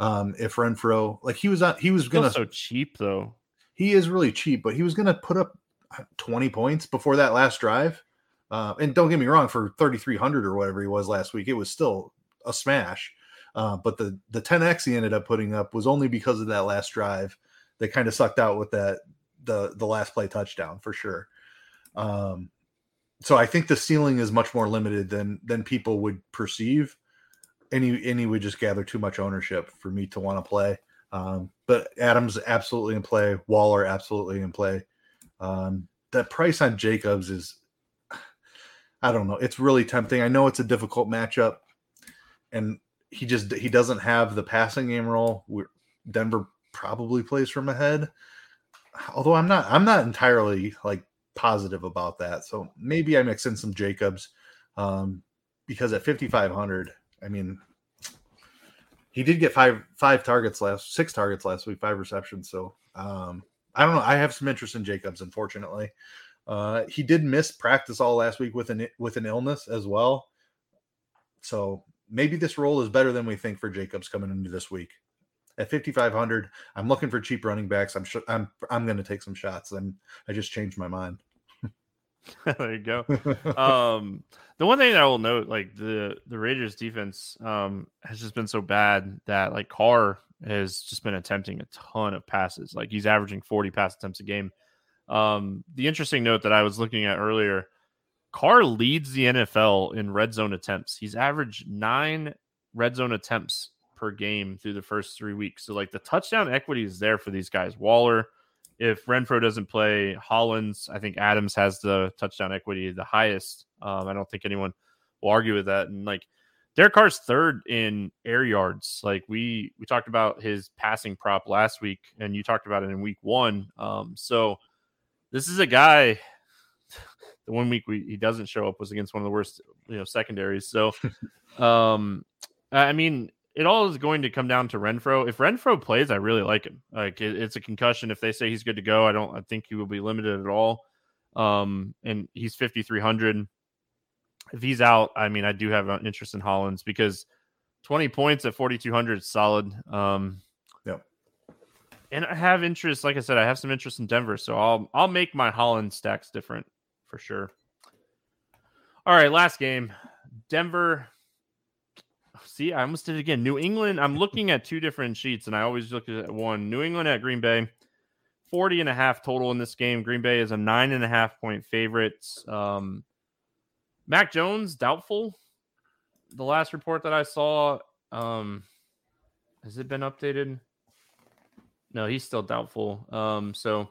Um, if Renfrow, like he was, on, he was gonna so cheap though. He is really cheap, but he was gonna put up uh, twenty points before that last drive. Uh, and don't get me wrong, for thirty three hundred or whatever he was last week, it was still a smash. Uh, but the the 10x he ended up putting up was only because of that last drive that kind of sucked out with that the the last play touchdown for sure. Um, so I think the ceiling is much more limited than than people would perceive. Any any would just gather too much ownership for me to want to play. Um, but Adams absolutely in play. Waller absolutely in play. Um, that price on Jacobs is, I don't know. It's really tempting. I know it's a difficult matchup, and he just he doesn't have the passing game role. Denver probably plays from ahead. Although I'm not I'm not entirely like positive about that. So maybe I mix in some Jacobs um, because at 5500, I mean he did get five five targets last six targets last week, five receptions. So um, I don't know. I have some interest in Jacobs, unfortunately. Uh, he did miss practice all last week with an with an illness as well. So maybe this role is better than we think for Jacobs coming into this week. At 5500, I'm looking for cheap running backs. I'm sure I'm I'm going to take some shots. I'm I just changed my mind. there you go. um, the one thing that I will note, like the the Raiders defense, um, has just been so bad that like Carr has just been attempting a ton of passes. Like he's averaging 40 pass attempts a game. Um, the interesting note that I was looking at earlier, Carr leads the NFL in red zone attempts. He's averaged nine red zone attempts per game through the first three weeks. So like the touchdown equity is there for these guys. Waller, if Renfrow doesn't play, Hollins, I think Adams has the touchdown equity the highest. Um, I don't think anyone will argue with that. And like Derek Carr's third in air yards. Like we we talked about his passing prop last week, and you talked about it in week one. Um, so this is a guy. The one week we, he doesn't show up was against one of the worst, you know, secondaries. So, um, I mean, it all is going to come down to Renfrow. If Renfrow plays, I really like him. Like it, it's a concussion. If they say he's good to go, I don't. I think he will be limited at all. Um, and he's fifty three hundred. If he's out, I mean, I do have an interest in Hollins because twenty points at forty two hundred is solid. Um, yep. And I have interest. Like I said, I have some interest in Denver, so I'll I'll make my Holland stacks different for sure. All right, last game, Denver See, I almost did it again. New England, I'm looking at two different sheets and I always look at one. New England at Green Bay, 40 and a half total in this game. Green Bay is a nine and a half point favorite. Um, Mac Jones, doubtful. The last report that I saw, um, has it been updated? No, he's still doubtful. Um, so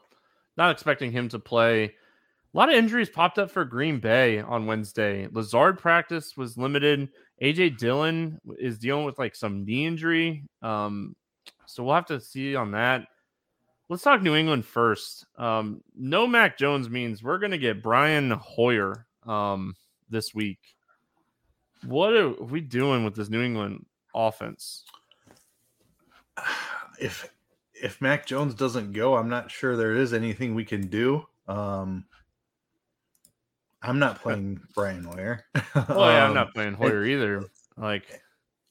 not expecting him to play. A lot of injuries popped up for Green Bay on Wednesday. Lazard practice was limited. AJ Dillon is dealing with like some knee injury. Um, so we'll have to see on that. Let's talk New England first. Um, no Mac Jones means we're going to get Brian Hoyer um, this week. What are we doing with this New England offense? If if Mac Jones doesn't go, I'm not sure there is anything we can do. Um, I'm not playing Brian Hoyer. well, yeah, I'm not um, playing Hoyer it, either. Like,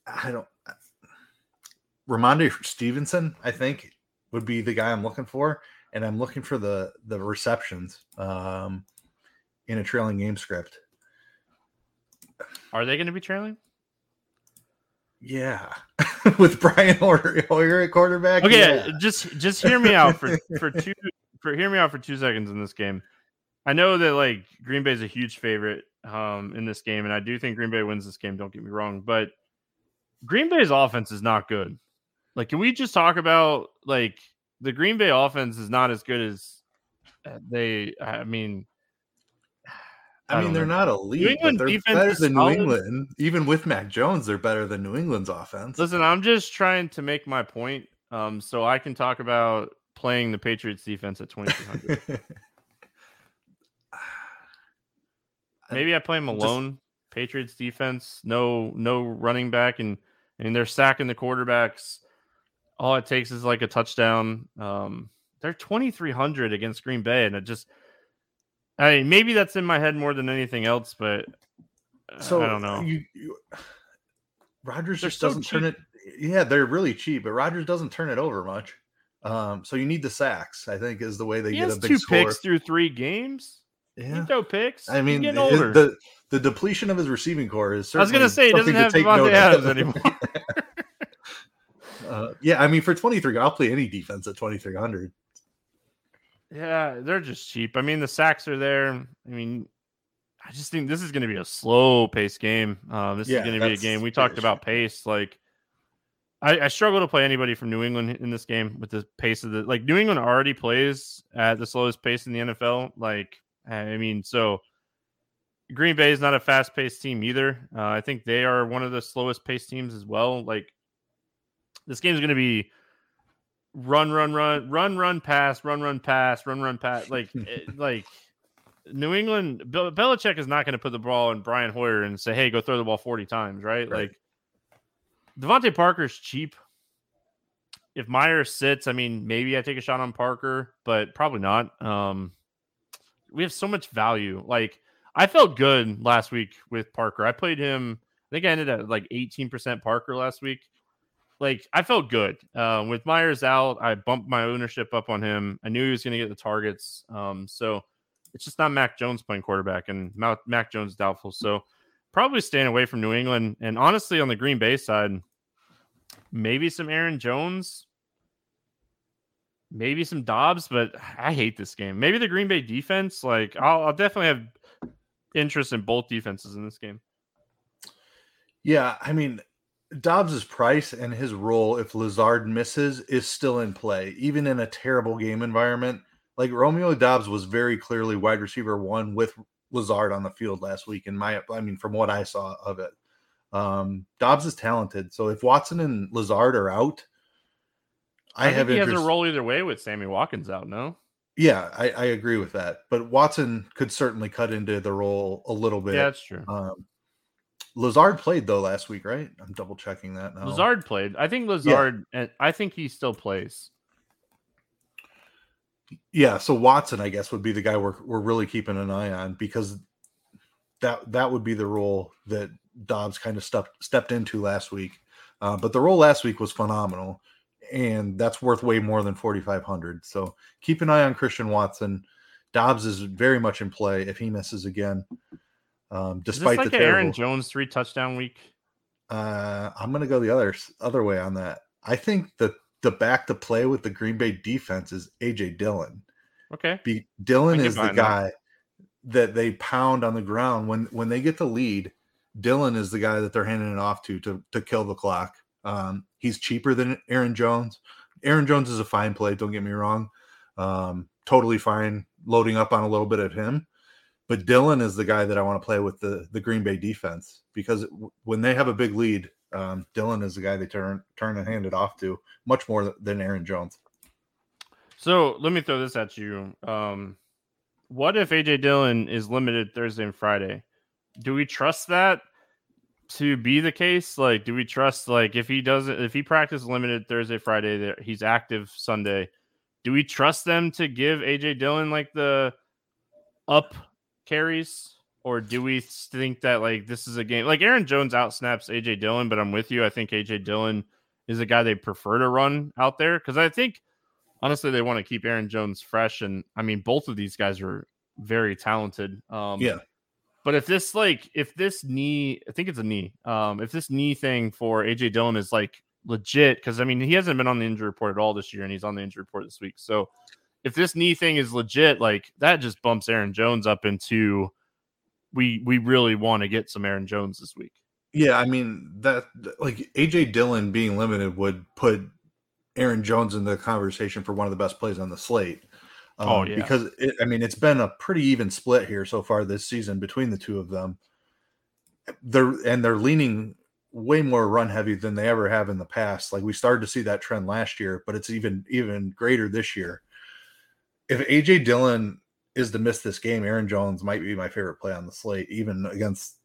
I don't. Rhamondre Stevenson, I think, would be the guy I'm looking for, and I'm looking for the the receptions um, in a trailing game script. Are they going to be trailing? Yeah, with Brian Hoyer at quarterback. Okay, yeah. just just hear me out for for two for hear me out for two seconds in this game. I know that like Green Bay is a huge favorite um, in this game, and I do think Green Bay wins this game. Don't get me wrong, but Green Bay's offense is not good. Like, can we just talk about like the Green Bay offense is not as good as uh, they? I mean, I, I mean, they're know. not elite, New but they're better than New England. Even with Mac Jones, they're better than New England's offense. Listen, I'm just trying to make my point, um, so I can talk about playing the Patriots defense at 2200. Maybe I play him alone. Just, Patriots defense, no no running back, and and they're sacking the quarterbacks. All it takes is like a touchdown. Um, they're twenty three hundred against Green Bay, and it just, I mean, maybe that's in my head more than anything else, but so I don't know. You, you Rodgers just doesn't cheap. turn it. Yeah, they're really cheap, but Rodgers doesn't turn it over much. Um, so you need the sacks. I think is the way they he get a big two score. picks through three games. Yeah. throw picks. I mean, the the depletion of his receiving core is. I was going to say he doesn't have Davante Adams anymore. uh, yeah, I mean, for twenty three, I'll play any defense at twenty three hundred. Yeah, they're just cheap. I mean, the sacks are there. I mean, I just think this is going to be a slow pace game. Um, this yeah, is going to be a game. We talked about pace. Like, I, I, struggle to play anybody from New England in this game with the pace of the like. New England already plays at the slowest pace in the NFL. Like, I mean, so Green Bay is not a fast paced team either. Uh, I think they are one of the slowest paced teams as well. Like this game is going to be run, run, run, run, run, pass, run, run, pass, run, run, pass. Like, it, like New England, Bel- Belichick is not going to put the ball in Brian Hoyer and say, "Hey, go throw the ball forty times," right? right. Like DeVante Parker's cheap. If Meyers sits, I mean, maybe I take a shot on Parker, but probably not. Um, we have so much value. Like I felt good last week with Parker. I played him. I think I ended at like 18% Parker last week. Like I felt good. Uh, with Meyers out, I bumped my ownership up on him. I knew he was going to get the targets. Um, so it's just not Mac Jones playing quarterback, and Mac Jones doubtful. So probably staying away from New England. And honestly, on the Green Bay side, maybe some Aaron Jones, maybe some Doubs, but I hate this game. Maybe the Green Bay defense. Like I'll, I'll definitely have interest in both defenses in this game. Yeah, I mean, Doubs's price and his role if Lazard misses is still in play, even in a terrible game environment. Like Romeo Doubs was very clearly wide receiver one with Lazard on the field last week. In my, I mean, from what I saw of it, um, Doubs is talented. So if Watson and Lazard are out, I, I have he interest. has a role either way with Sammy Watkins out. No, yeah, I, I, agree with that. But Watson could certainly cut into the role a little bit. Yeah, that's true. Um, Lazard played though last week, right? I'm double checking that now. Lazard played. I think Lazard. Yeah. I think he still plays. Yeah, so Watson, I guess, would be the guy we're we're really keeping an eye on because that that would be the role that Doubs kind of stepped stepped into last week. Uh, but the role last week was phenomenal, and that's worth way more than forty five hundred. So keep an eye on Christian Watson. Doubs is very much in play if he misses again. Um, despite like the terrible, Aaron Jones three touchdown week. Uh, I'm going to go the other other way on that. I think that the back to play with the Green Bay defense is AJ Dillon. Okay. Be, Dillon is the guy that. that they pound on the ground when when they get the lead. Dillon is the guy that they're handing it off to to, to kill the clock. Um, he's cheaper than Aaron Jones. Aaron Jones is a fine play. Don't get me wrong. Um, totally fine loading up on a little bit of him. But Dillon is the guy that I want to play with the the Green Bay defense because when they have a big lead, um, Dillon is the guy they turn turn and hand it off to much more than Aaron Jones. So let me throw this at you. Um, what if AJ Dillon is limited Thursday and Friday? Do we trust that to be the case? Like, do we trust like if he doesn't if he practices limited Thursday, Friday, that he's active Sunday? Do we trust them to give AJ Dillon like the up carries? Or do we think that like this is a game like Aaron Jones out snaps AJ Dillon, but I'm with you. I think AJ Dillon is a guy they prefer to run out there because I think honestly they want to keep Aaron Jones fresh. And I mean, both of these guys are very talented. Um, yeah. But if this like if this knee, I think it's a knee. Um, if this knee thing for AJ Dillon is like legit, because I mean he hasn't been on the injury report at all this year, and he's on the injury report this week. So if this knee thing is legit, like that just bumps Aaron Jones up into we we really want to get some Aaron Jones this week. Yeah, I mean that like AJ Dillon being limited would put Aaron Jones in the conversation for one of the best plays on the slate. Um, oh yeah, because it, I mean it's been a pretty even split here so far this season between the two of them. They're and they're leaning way more run heavy than they ever have in the past. Like we started to see that trend last year, but it's even even greater this year. If AJ Dillon is to miss this game, Aaron Jones might be my favorite play on the slate, even against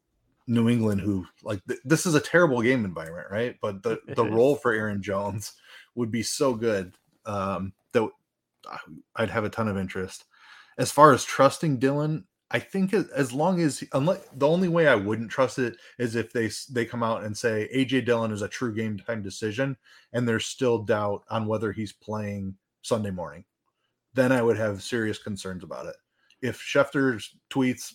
New England, who like th- this is a terrible game environment, right? But the the role for Aaron Jones would be so good um, that I'd have a ton of interest. As far as trusting Dillon, I think as long as unless the only way I wouldn't trust it is if they they come out and say AJ Dillon is a true game time decision, and there's still doubt on whether he's playing Sunday morning. Then I would have serious concerns about it. If Schefter's tweets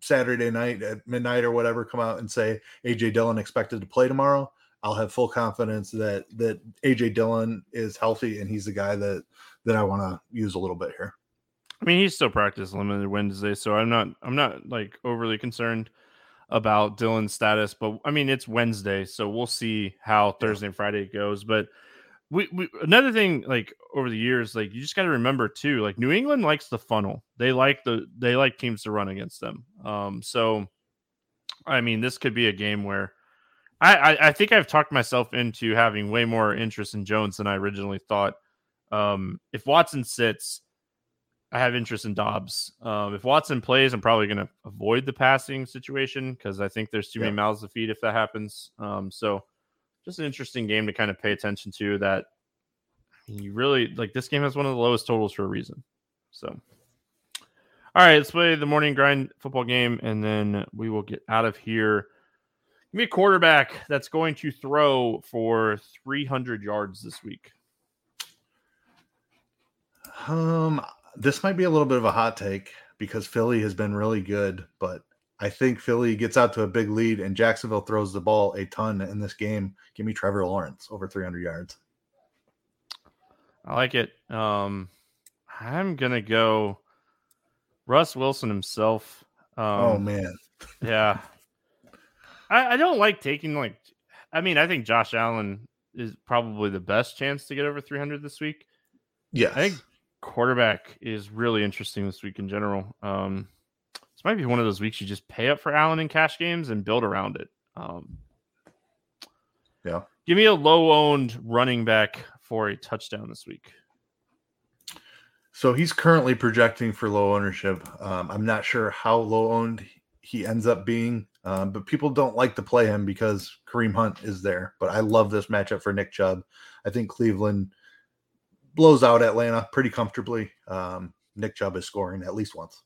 Saturday night at midnight or whatever come out and say AJ Dillon expected to play tomorrow, I'll have full confidence that that AJ Dillon is healthy and he's the guy that that I want to use a little bit here. I mean, he's still practice limited Wednesday, so I'm not I'm not like overly concerned about Dillon's status, but I mean it's Wednesday, so we'll see how Thursday and Friday goes. But we, we another thing like over the years, like you just got to remember too, like New England likes the funnel. They like the they like teams to run against them. Um, so I mean, this could be a game where I, I, I think I've talked myself into having way more interest in Jones than I originally thought. Um, if Watson sits, I have interest in Doubs. Um, if Watson plays, I'm probably going to avoid the passing situation because I think there's too yeah. many mouths to feed if that happens. Um, so just an interesting game to kind of pay attention to. That you really like. This game has one of the lowest totals for a reason. So, all right, let's play the morning grind football game, and then we will get out of here. Give me a quarterback that's going to throw for 300 yards this week. Um, this might be a little bit of a hot take because Philly has been really good, but I think Philly gets out to a big lead and Jacksonville throws the ball a ton in this game. Give me Trevor Lawrence over 300 yards. I like it. Um, I'm gonna go Russ Wilson himself. Um, oh man, yeah. I, I don't like taking like. I mean, I think Josh Allen is probably the best chance to get over 300 this week. Yeah, I think quarterback is really interesting this week in general. Um, this might be one of those weeks you just pay up for Allen in cash games and build around it. Um, yeah. Give me a low owned running back for a touchdown this week. So he's currently projecting for low ownership. Um, I'm not sure how low owned he ends up being, um, but people don't like to play him because Kareem Hunt is there. But I love this matchup for Nick Chubb. I think Cleveland blows out Atlanta pretty comfortably. Um, Nick Chubb is scoring at least once.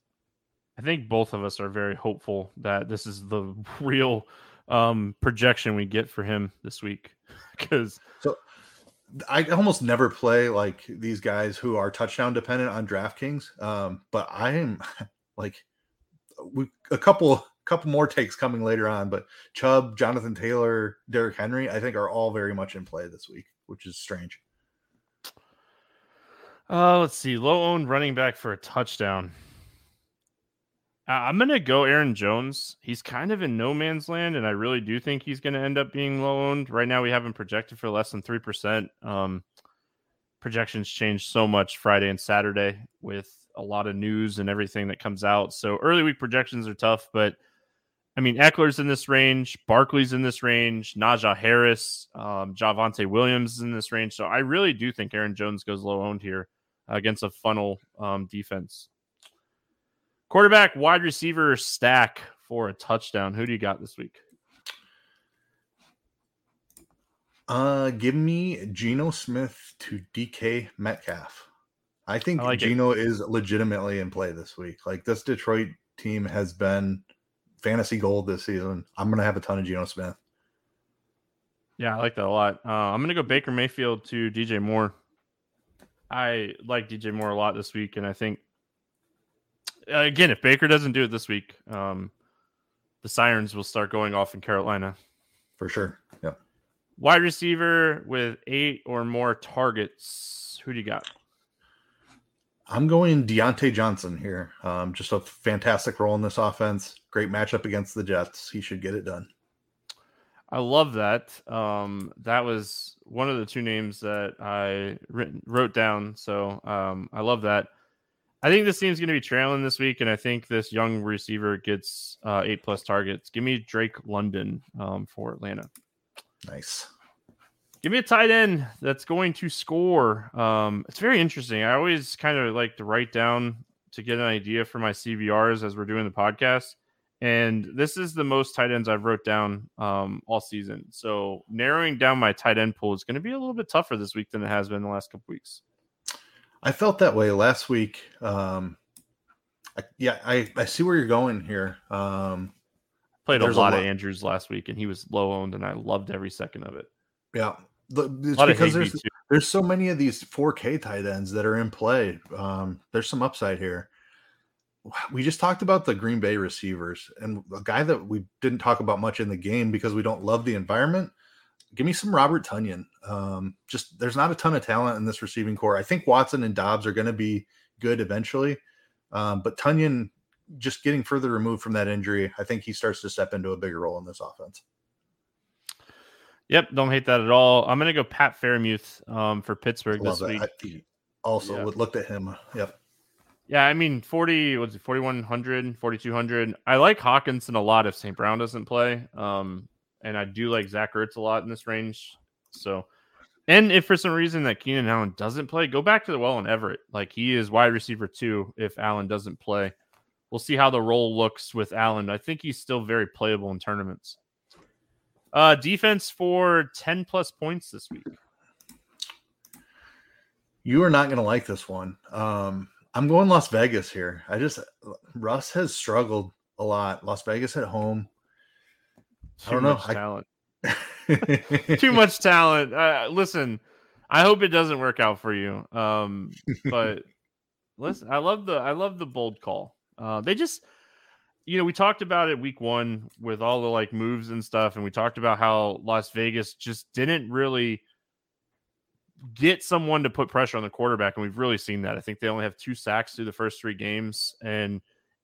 I think both of us are very hopeful that this is the real um, projection we get for him this week. Because so I almost never play like these guys who are touchdown dependent on DraftKings. Um, but I am like we a couple couple more takes coming later on, but Chubb, Jonathan Taylor, Derrick Henry, I think are all very much in play this week, which is strange. Uh, let's see. Low owned running back for a touchdown. Uh, I'm going to go Aaron Jones. He's kind of in no man's land, and I really do think he's going to end up being low owned. Right now, we have him projected for less than 3%. Um, projections change so much Friday and Saturday with a lot of news and everything that comes out. So early week projections are tough, but I mean, Ekeler's in this range, Barkley's in this range, Najee Harris, um, Javonte Williams is in this range. So I really do think Aaron Jones goes low owned here against a funnel um, defense. Quarterback, wide receiver stack for a touchdown. Who do you got this week? Uh, give me Geno Smith to DK Metcalf. I think I like Geno it. is legitimately in play this week. Like this Detroit team has been fantasy gold this season. I'm gonna have a ton of Geno Smith. Yeah, I like that a lot. Uh, I'm gonna go Baker Mayfield to DJ Moore. I like DJ Moore a lot this week, and I think uh, again, if Baker doesn't do it this week, um, the sirens will start going off in Carolina for sure. Yeah. Wide receiver with eight or more targets. Who do you got? I'm going Diontae Johnson here. Um, just a fantastic role in this offense. Great matchup against the Jets. He should get it done. I love that. Um, that was one of the two names that I written, wrote down. So um, I love that. I think this team's going to be trailing this week, and I think this young receiver gets uh, eight plus targets. Give me Drake London um, for Atlanta. Nice. Give me a tight end that's going to score. Um, it's very interesting. I always kind of like to write down to get an idea for my CVRs as we're doing the podcast. And this is the most tight ends I've wrote down um, all season. So narrowing down my tight end pool is going to be a little bit tougher this week than it has been the last couple weeks. I felt that way last week. Um, I, yeah, I, I see where you're going here. Um, Played a lot, a lot, of Andrews last week, and he was low owned, and I loved every second of it. Yeah, it's because there's there's so many of these 4K tight ends that are in play. Um, there's some upside here. We just talked about the Green Bay receivers, and a guy that we didn't talk about much in the game because we don't love the environment give me some Robert Tonyan. Um, just there's not a ton of talent in this receiving corps. I think Watson and Doubs are going to be good eventually, um, but Tonyan just getting further removed from that injury, I think he starts to step into a bigger role in this offense. Yep, don't hate that at all. I'm going to go Pat Freiermuth um, for Pittsburgh this week. I, also, yeah. looked at him. Yep. Yeah, I mean, 40, was it 4,100, 4,200. I like Hockenson a lot if St. Brown doesn't play. Um, and I do like Zach Ertz a lot in this range. So, and if for some reason that Keenan Allen doesn't play, go back to the well and Everett. Like he is wide receiver too. If Allen doesn't play, we'll see how the role looks with Allen. I think he's still very playable in tournaments. Uh, defense for 10 plus points this week. You are not going to like this one. Um, I'm going Las Vegas here. I just Russ has struggled a lot. Las Vegas at home. Too I don't know. Too much talent. Too much talent. Uh, listen, I hope it doesn't work out for you. Um, but listen, I love the I love the bold call. Uh, they just, you know, we talked about it week one with all the like moves and stuff, and we talked about how Las Vegas just didn't really get someone to put pressure on the quarterback, and we've really seen that. I think they only have two sacks through the first three games, and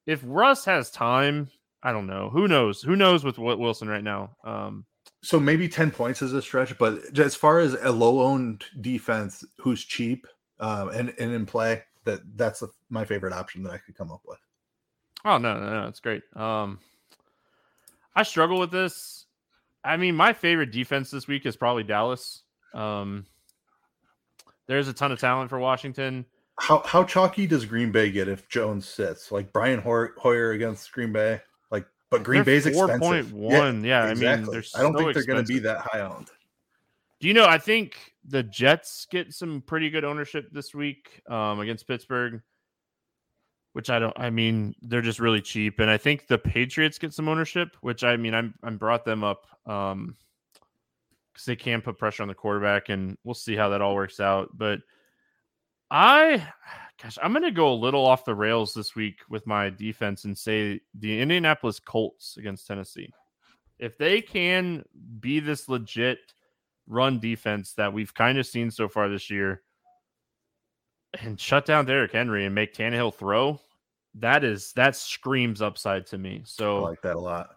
if Russ has time, I don't know. Who knows? Who knows with what Wilson right now? Um, so maybe 10 points is a stretch, but as far as a low owned defense who's cheap um, and, and in play, that that's a, my favorite option that I could come up with. Oh, no, no, no. It's great. Um, I struggle with this. I mean, my favorite defense this week is probably Dallas. Um, there's a ton of talent for Washington. How how chalky does Green Bay get if Jones sits? Like Brian Hoyer against Green Bay? Like but Green they're Bay's 4. expensive. 4.1. Yeah, yeah exactly. I mean, I don't so think they're going to be that high owned. Do you know? I think the Jets get some pretty good ownership this week um, against Pittsburgh, which I don't. I mean, they're just really cheap, and I think the Patriots get some ownership, which I mean, I'm I'm brought them up um, because they can put pressure on the quarterback, and we'll see how that all works out. But I gosh, I'm going to go a little off the rails this week with my defense and say the Indianapolis Colts against Tennessee. If they can be this legit run defense that we've kind of seen so far this year and shut down Derrick Henry and make Tannehill throw, that is that screams upside to me. So I like that a lot.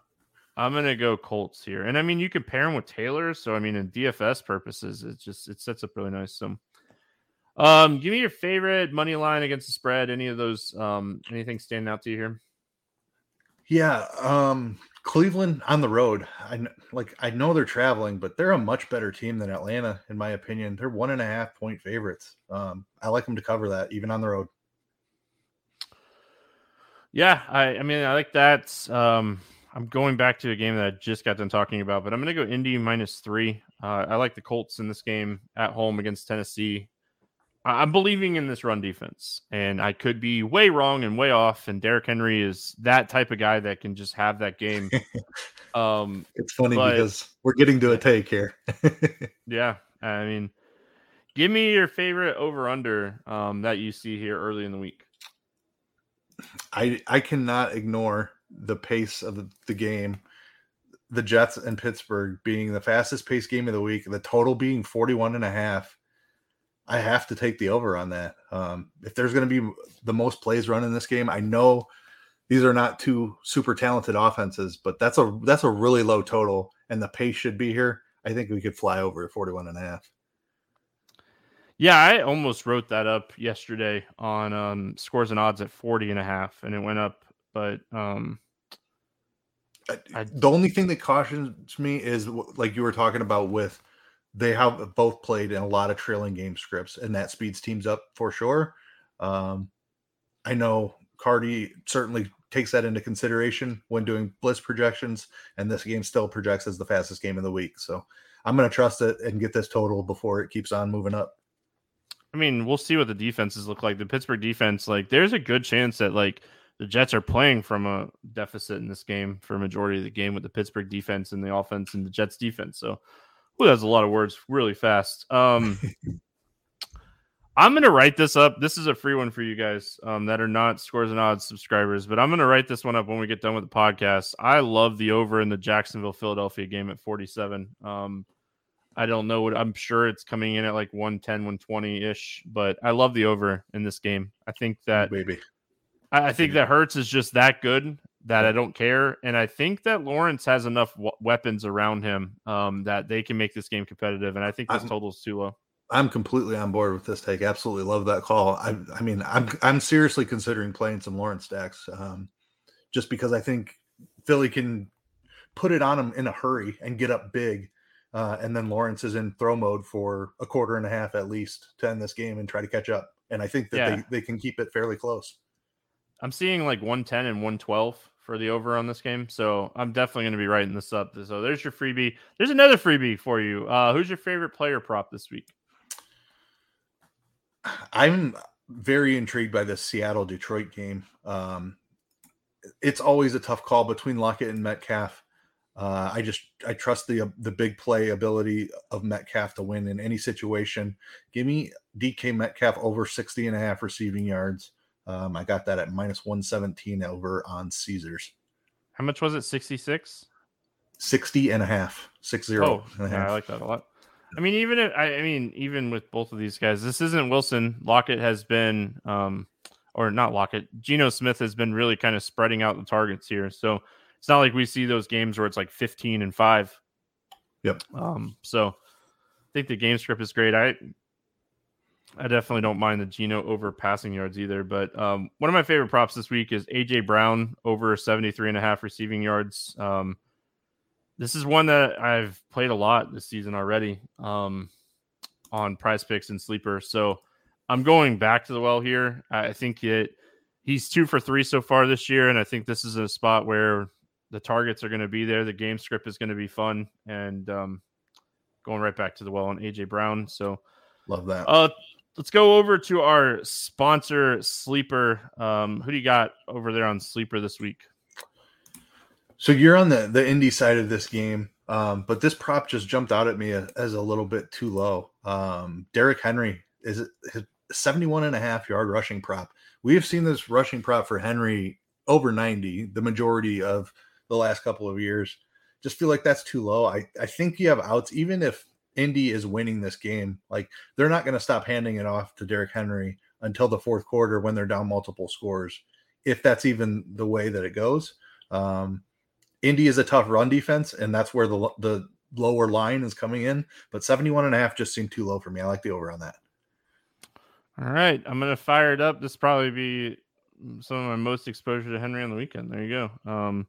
I'm gonna go Colts here, and I mean you can pair them with Taylor. So I mean, in DFS purposes, it just it sets up really nice. So um, give me your favorite money line against the spread. Any of those? Um, anything standing out to you here? Yeah, um, Cleveland on the road. I like. I know they're traveling, but they're a much better team than Atlanta, in my opinion. They're one and a half point favorites. Um, I like them to cover that even on the road. Yeah, I, I mean, I like that. Um, I'm going back to a game that I just got done talking about, but I'm going to go Indy minus three. Uh, I like the Colts in this game at home against Tennessee. I'm believing in this run defense, and I could be way wrong and way off. And Derrick Henry is that type of guy that can just have that game. Um, it's funny but, because we're getting to a take here. yeah, I mean, give me your favorite over under um, that you see here early in the week. I I cannot ignore the pace of the, the game. The Jets and Pittsburgh being the fastest paced game of the week, the total being 41 and a half I have to take the over on that. Um, if there's going to be the most plays run in this game, I know these are not two super talented offenses, but that's a that's a really low total, and the pace should be here. I think we could fly over 41 and a half. Yeah, I almost wrote that up yesterday on um, scores and odds at 40 and a half, and it went up. But um, I, the only thing that cautions me is like you were talking about with they have both played in a lot of trailing game scripts, and that speeds teams up for sure. Um, I know Cardi certainly takes that into consideration when doing blitz projections, and this game still projects as the fastest game of the week. So I'm going to trust it and get this total before it keeps on moving up. I mean, we'll see what the defenses look like. The Pittsburgh defense, like, there's a good chance that like the Jets are playing from a deficit in this game for a majority of the game with the Pittsburgh defense and the offense and the Jets defense. So well, that's a lot of words really fast. Um, I'm going to write this up. This is a free one for you guys um, that are not scores and odds subscribers, but I'm going to write this one up when we get done with the podcast. I love the over in the Jacksonville Philadelphia game at 47. Um, I don't know what I'm sure it's coming in at like 110, 120 ish, but I love the over in this game. I think that maybe I, I think that Hurts is just that good that I don't care. And I think that Lawrence has enough w- weapons around him um, that they can make this game competitive. And I think this total is too low. I'm completely on board with this take. Absolutely love that call. I, I mean, I'm I'm seriously considering playing some Lawrence stacks, um, just because I think Philly can put it on him in a hurry and get up big, uh, and then Lawrence is in throw mode for a quarter and a half at least to end this game and try to catch up. And I think that yeah. they, they can keep it fairly close. I'm seeing like 110 and 112 for the over on this game. So I'm definitely going to be writing this up. So there's your freebie. There's another freebie for you. Uh, who's your favorite player prop this week? I'm very intrigued by this Seattle Detroit game. Um, it's always a tough call between Lockett and Metcalf. Uh, I just I trust the the big play ability of Metcalf to win in any situation. Give me DK Metcalf over 60 and a half receiving yards. Um, I got that at minus 117 over on Caesars. How much was it? 66? 60 and a half. Six zero. Oh, yeah, I like that a lot. I mean, even if I, I mean, even with both of these guys, this isn't Wilson. Lockett has been, um, or not Lockett. Geno Smith has been really kind of spreading out the targets here. So it's not like we see those games where it's like 15 and five. Yep. Um, so I think the game script is great. I I definitely don't mind the Geno over passing yards either. But um, one of my favorite props this week is AJ Brown over 73 and a half receiving yards. Um, this is one that I've played a lot this season already um, on prize picks and sleeper. So I'm going back to the well here. I think it, he's two for three so far this year. And I think this is a spot where the targets are going to be there. The game script is going to be fun. And um, going right back to the well on AJ Brown. So love that. Uh, let's go over to our sponsor sleeper. Um, who do you got over there on sleeper this week? So you're on the the Indy side of this game, um, but this prop just jumped out at me as a little bit too low. Um, Derrick Henry is his 71 and a half yard rushing prop. We have seen this rushing prop for Henry over 90 the majority of the last couple of years. Just feel like that's too low. I, I think you have outs, even if Indy is winning this game. Like they're not going to stop handing it off to Derrick Henry until the fourth quarter when they're down multiple scores, if that's even the way that it goes. Um, Indy is a tough run defense, and that's where the the lower line is coming in. But 71 and a half just seemed too low for me. I like the over on that. All right. I'm gonna fire it up. This probably be some of my most exposure to Henry on the weekend. There you go. Um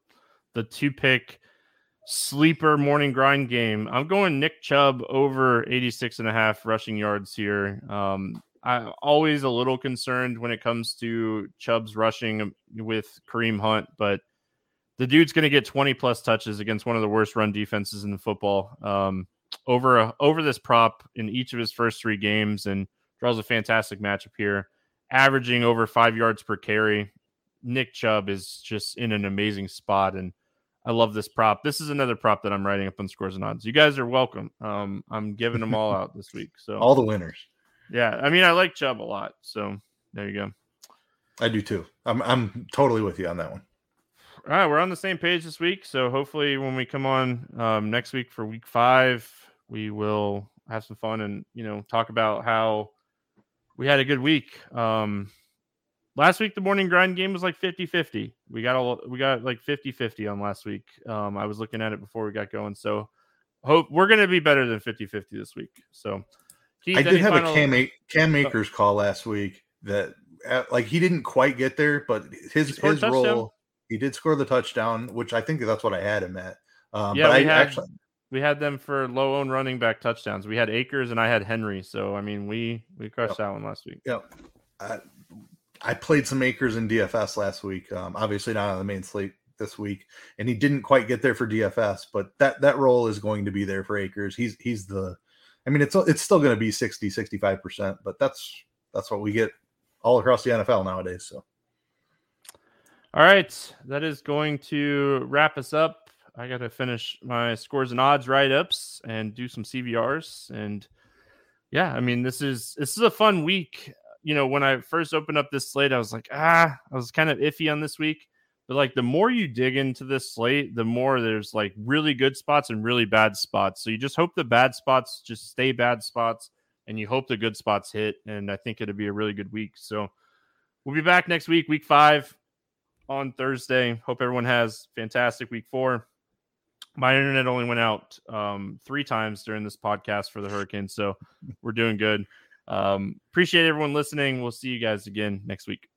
the two pick sleeper morning grind game. I'm going Nick Chubb over 86 and a half rushing yards here. Um I'm always a little concerned when it comes to Chubb's rushing with Kareem Hunt, but the dude's going to get 20 plus touches against one of the worst run defenses in the football. Um, over a, over this prop in each of his first three games, and draws a fantastic matchup here, averaging over five yards per carry. Nick Chubb is just in an amazing spot, and I love this prop. This is another prop that I'm writing up on scores and odds. You guys are welcome. Um, I'm giving them all out this week. So all the winners. Yeah, I mean, I like Chubb a lot. So there you go. I do too. I'm I'm totally with you on that one. All right, we're on the same page this week. So hopefully, when we come on um, next week for week five, we will have some fun and you know talk about how we had a good week. Um, last week, the morning grind game was like 50 50. We got all we got like 50 50 on last week. Um, I was looking at it before we got going. So hope we're going to be better than 50 50 this week. So Keith, I did have final... a Cam, Cam Akers call last week that uh, like he didn't quite get there, but his his role he did score the touchdown, which I think that's what I had him at. Um, yeah, we I had, actually we had them for low own running back touchdowns. We had Akers and I had Henry. So I mean, we we crushed yep. that one last week. Yep. I, I played some Akers in DFS last week. Um, obviously not on the main slate this week, and he didn't quite get there for DFS, but that that role is going to be there for Akers. He's he's the I mean, it's it's still going to be 60, 65%, but that's that's what we get all across the NFL nowadays. So all right, that is going to wrap us up. I got to finish my scores and odds write ups and do some CVRs. And yeah, I mean, this is this is a fun week. You know, when I first opened up this slate, I was like, ah, I was kind of iffy on this week. But like, the more you dig into this slate, the more there's like really good spots and really bad spots. So you just hope the bad spots just stay bad spots, and you hope the good spots hit. And I think it'll be a really good week. So we'll be back next week, week five on Thursday. Hope everyone has fantastic week four. My internet only went out um, three times during this podcast for the hurricane, so we're doing good. Um, appreciate everyone listening. We'll see you guys again next week.